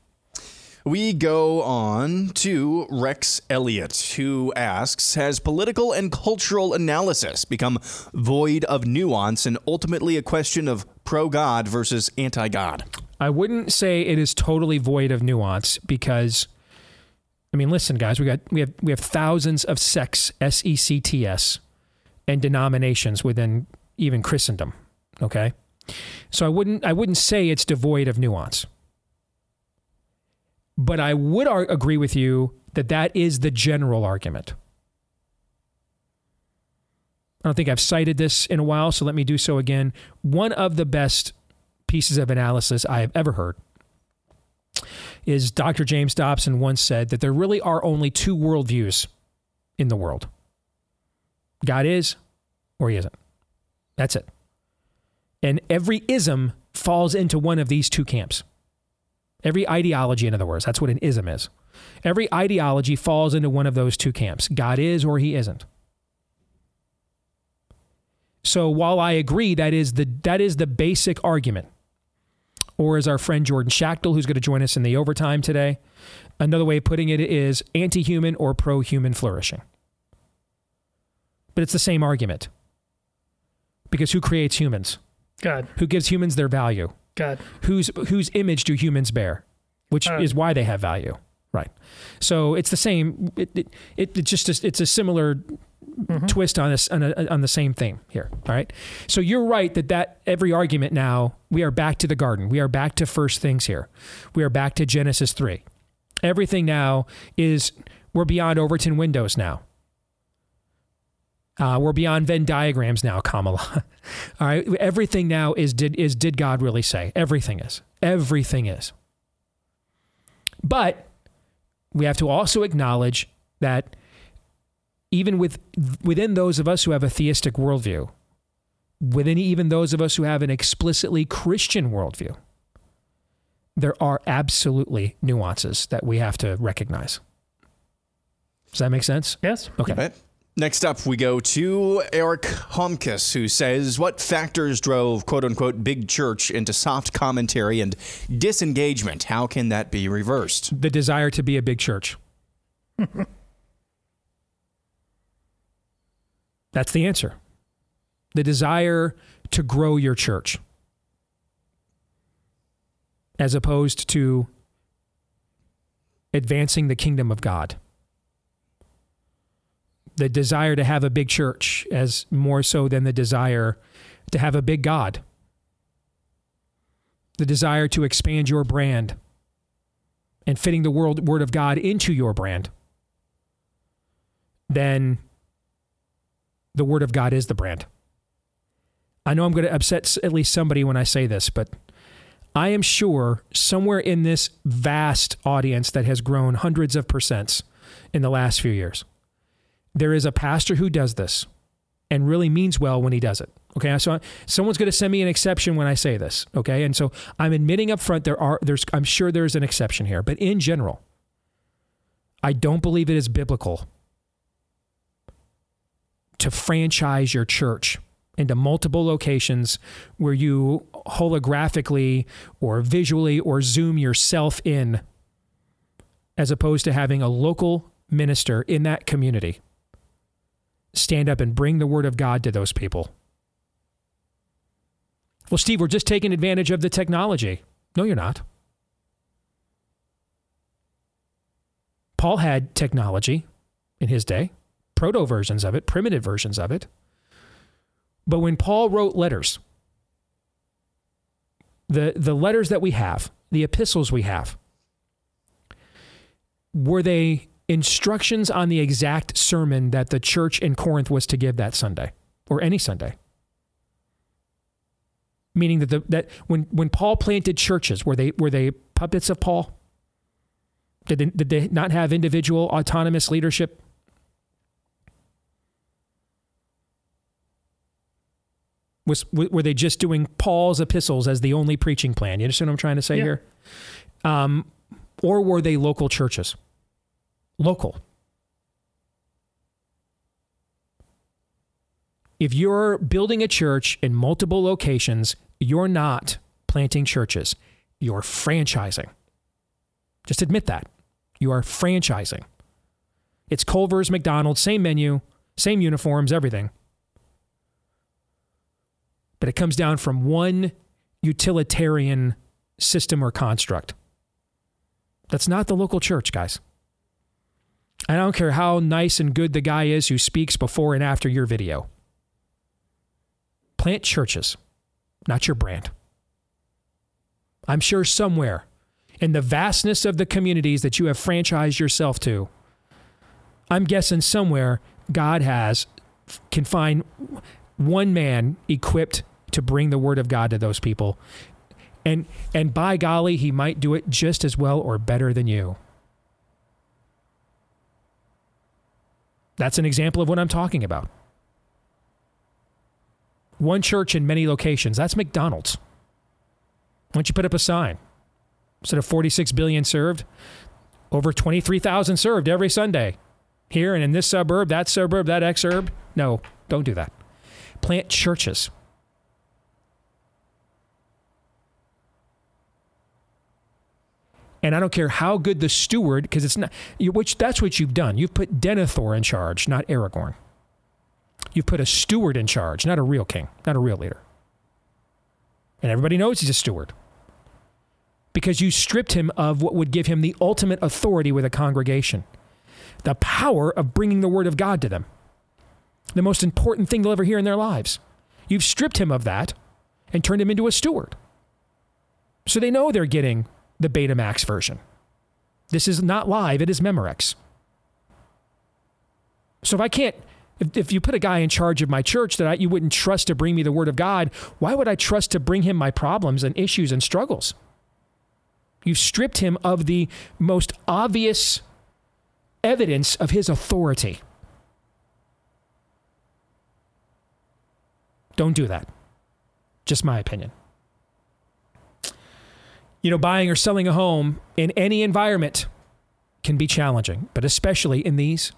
[SPEAKER 2] We go on to Rex Elliott, who asks Has political and cultural analysis become void of nuance and ultimately a question of pro God versus anti God?
[SPEAKER 1] I wouldn't say it is totally void of nuance because. I mean, listen, guys. We got we have we have thousands of sects, S E C T S, and denominations within even Christendom. Okay, so I wouldn't I wouldn't say it's devoid of nuance. But I would ar- agree with you that that is the general argument. I don't think I've cited this in a while, so let me do so again. One of the best pieces of analysis I have ever heard is Dr. James Dobson once said that there really are only two worldviews in the world God is or he isn't. That's it. And every ism falls into one of these two camps. Every ideology, in other words, that's what an ism is. Every ideology falls into one of those two camps God is or he isn't. So while I agree that is the that is the basic argument, or as our friend Jordan Schachtel, who's going to join us in the overtime today, another way of putting it is anti-human or pro-human flourishing. But it's the same argument. Because who creates humans?
[SPEAKER 10] God.
[SPEAKER 1] Who gives humans their value?
[SPEAKER 10] God.
[SPEAKER 1] Whose whose image do humans bear? Which
[SPEAKER 10] Uh,
[SPEAKER 1] is why they have value. Right. So it's the same. It, it, it it's just a, it's a similar twist on this on, a, on the same theme here. All right. So you're right that that every argument now we are back to the garden. We are back to first things here. We are back to Genesis three. Everything now is we're beyond Overton windows now. Uh, we're beyond Venn diagrams now, Kamala. All right, everything now is did is did God really say? Everything is. Everything is. But we have to also acknowledge that even with within those of us who have a theistic worldview, within even those of us who have an explicitly Christian worldview, there are absolutely nuances that we have to recognize. Does that make sense?
[SPEAKER 10] Yes.
[SPEAKER 1] Okay.
[SPEAKER 2] Next up, we go to Eric Homkus, who says, What factors drove quote unquote big church into soft commentary and disengagement? How can that be reversed?
[SPEAKER 1] The desire to be a big church. That's the answer. The desire to grow your church as opposed to advancing the kingdom of God. The desire to have a big church as more so than the desire to have a big God. The desire to expand your brand and fitting the world, word of God into your brand. Then the word of God is the brand. I know I'm going to upset at least somebody when I say this, but I am sure somewhere in this vast audience that has grown hundreds of percents in the last few years, there is a pastor who does this and really means well when he does it. Okay, so someone's going to send me an exception when I say this. Okay, and so I'm admitting up front there are there's I'm sure there's an exception here, but in general, I don't believe it is biblical to franchise your church into multiple locations where you holographically or visually or zoom yourself in as opposed to having a local minister in that community stand up and bring the word of God to those people. Well, Steve, we're just taking advantage of the technology. No, you're not. Paul had technology in his day, proto versions of it, primitive versions of it. But when Paul wrote letters, the, the letters that we have, the epistles we have, were they instructions on the exact sermon that the church in Corinth was to give that Sunday or any Sunday? Meaning that the, that when when Paul planted churches, were they were they puppets of Paul? Did they, did they not have individual autonomous leadership? Was were they just doing Paul's epistles as the only preaching plan? You understand what I'm trying to say
[SPEAKER 10] Yeah.
[SPEAKER 1] here? Um, or were they local churches? Local. If you're building a church in multiple locations, you're not planting churches. You're franchising. Just admit that. You are franchising. It's Culver's, McDonald's, same menu, same uniforms, everything. But it comes down from one utilitarian system or construct. That's not the local church, guys. I don't care how nice and good the guy is who speaks before and after your video. Plant churches, not your brand. I'm sure somewhere in the vastness of the communities that you have franchised yourself to, I'm guessing somewhere God has can find one man equipped to bring the word of God to those people. And and by golly, he might do it just as well or better than you. That's an example of what I'm talking about. One church in many locations. That's McDonald's. Why don't you put up a sign? Instead of 46 billion served, over 23,000 served every Sunday. Here and in this suburb, that suburb, that exurb. No, don't do that. Plant churches. And I don't care how good the steward, because it's not, you, which that's what you've done. You've put Denethor in charge, not Aragorn. You've put a steward in charge, not a real king, not a real leader. And everybody knows he's a steward because you stripped him of what would give him the ultimate authority with a congregation the power of bringing the word of God to them. The most important thing they'll ever hear in their lives. You've stripped him of that and turned him into a steward. So they know they're getting the Betamax version. This is not live, it is Memorex. So if I can't, if, if you put a guy in charge of my church that I, you wouldn't trust to bring me the word of God, why would I trust to bring him my problems and issues and struggles? You've stripped him of the most obvious evidence of his authority. Don't do that. Just my opinion. You know, buying or selling a home in any environment can be challenging, but especially in these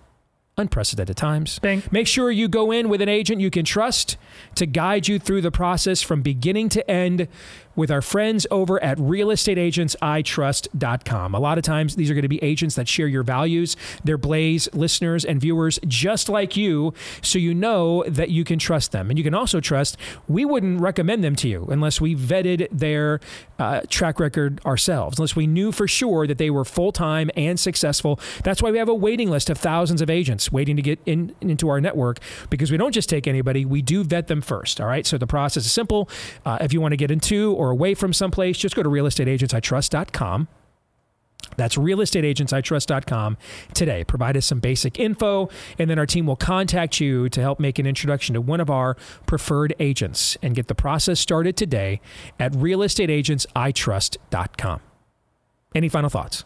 [SPEAKER 1] unprecedented times. Make sure you go in with an agent you can trust to guide you through the process from beginning to end with our friends over at realestateagentsitrust.com. A lot of times these are going to be agents that share your values. They're Blaze listeners and viewers just like you, so you know that you can trust them. And you can also trust we wouldn't recommend them to you unless we vetted their uh, track record ourselves, unless we knew for sure that they were full time and successful. That's why we have a waiting list of thousands of agents waiting to get in into our network because we don't just take anybody, we do vet them first. All right. So the process is simple. Uh, if you want to get into or away from someplace, just go to realestateagentsitrust.com. That's realestateagentsitrust.com today. Provide us some basic info, and then our team will contact you to help make an introduction to one of our preferred agents and get the process started today at realestateagentsitrust.com. Any final thoughts?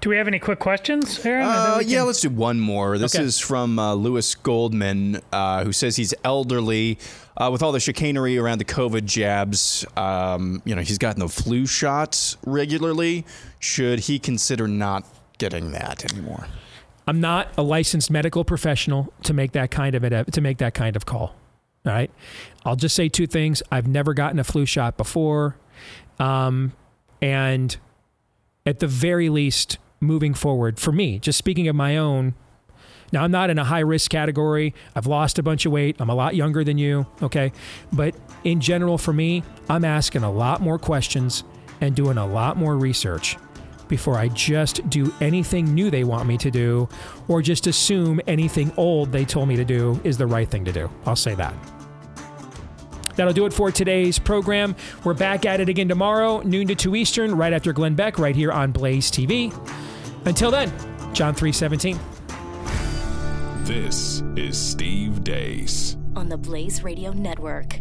[SPEAKER 10] Do we have any quick questions, Aaron?
[SPEAKER 3] Uh,
[SPEAKER 10] we
[SPEAKER 3] yeah, let's do one more. This
[SPEAKER 10] Okay.
[SPEAKER 3] is from uh, Lewis Goldman, uh, who says he's elderly. Uh, with all the chicanery around the COVID jabs, um, you know, he's gotten the flu shot regularly. Should he consider not getting that anymore?
[SPEAKER 1] I'm not a licensed medical professional to make that kind of it, to make that kind of call. All right. I'll just say two things. I've never gotten a flu shot before. Um, and at the very least, moving forward, for me, just speaking of my own, now I'm not in a high risk category. I've lost a bunch of weight. I'm a lot younger than you. Okay. But in general, for me, I'm asking a lot more questions and doing a lot more research before I just do anything new they want me to do or just assume anything old they told me to do is the right thing to do. I'll say that. That'll do it for today's program. We're back at it again tomorrow, noon to 2 Eastern, right after Glenn Beck, right here on Blaze TV. Until then, John 317.
[SPEAKER 12] This is Steve Deace
[SPEAKER 13] on the Blaze Radio Network.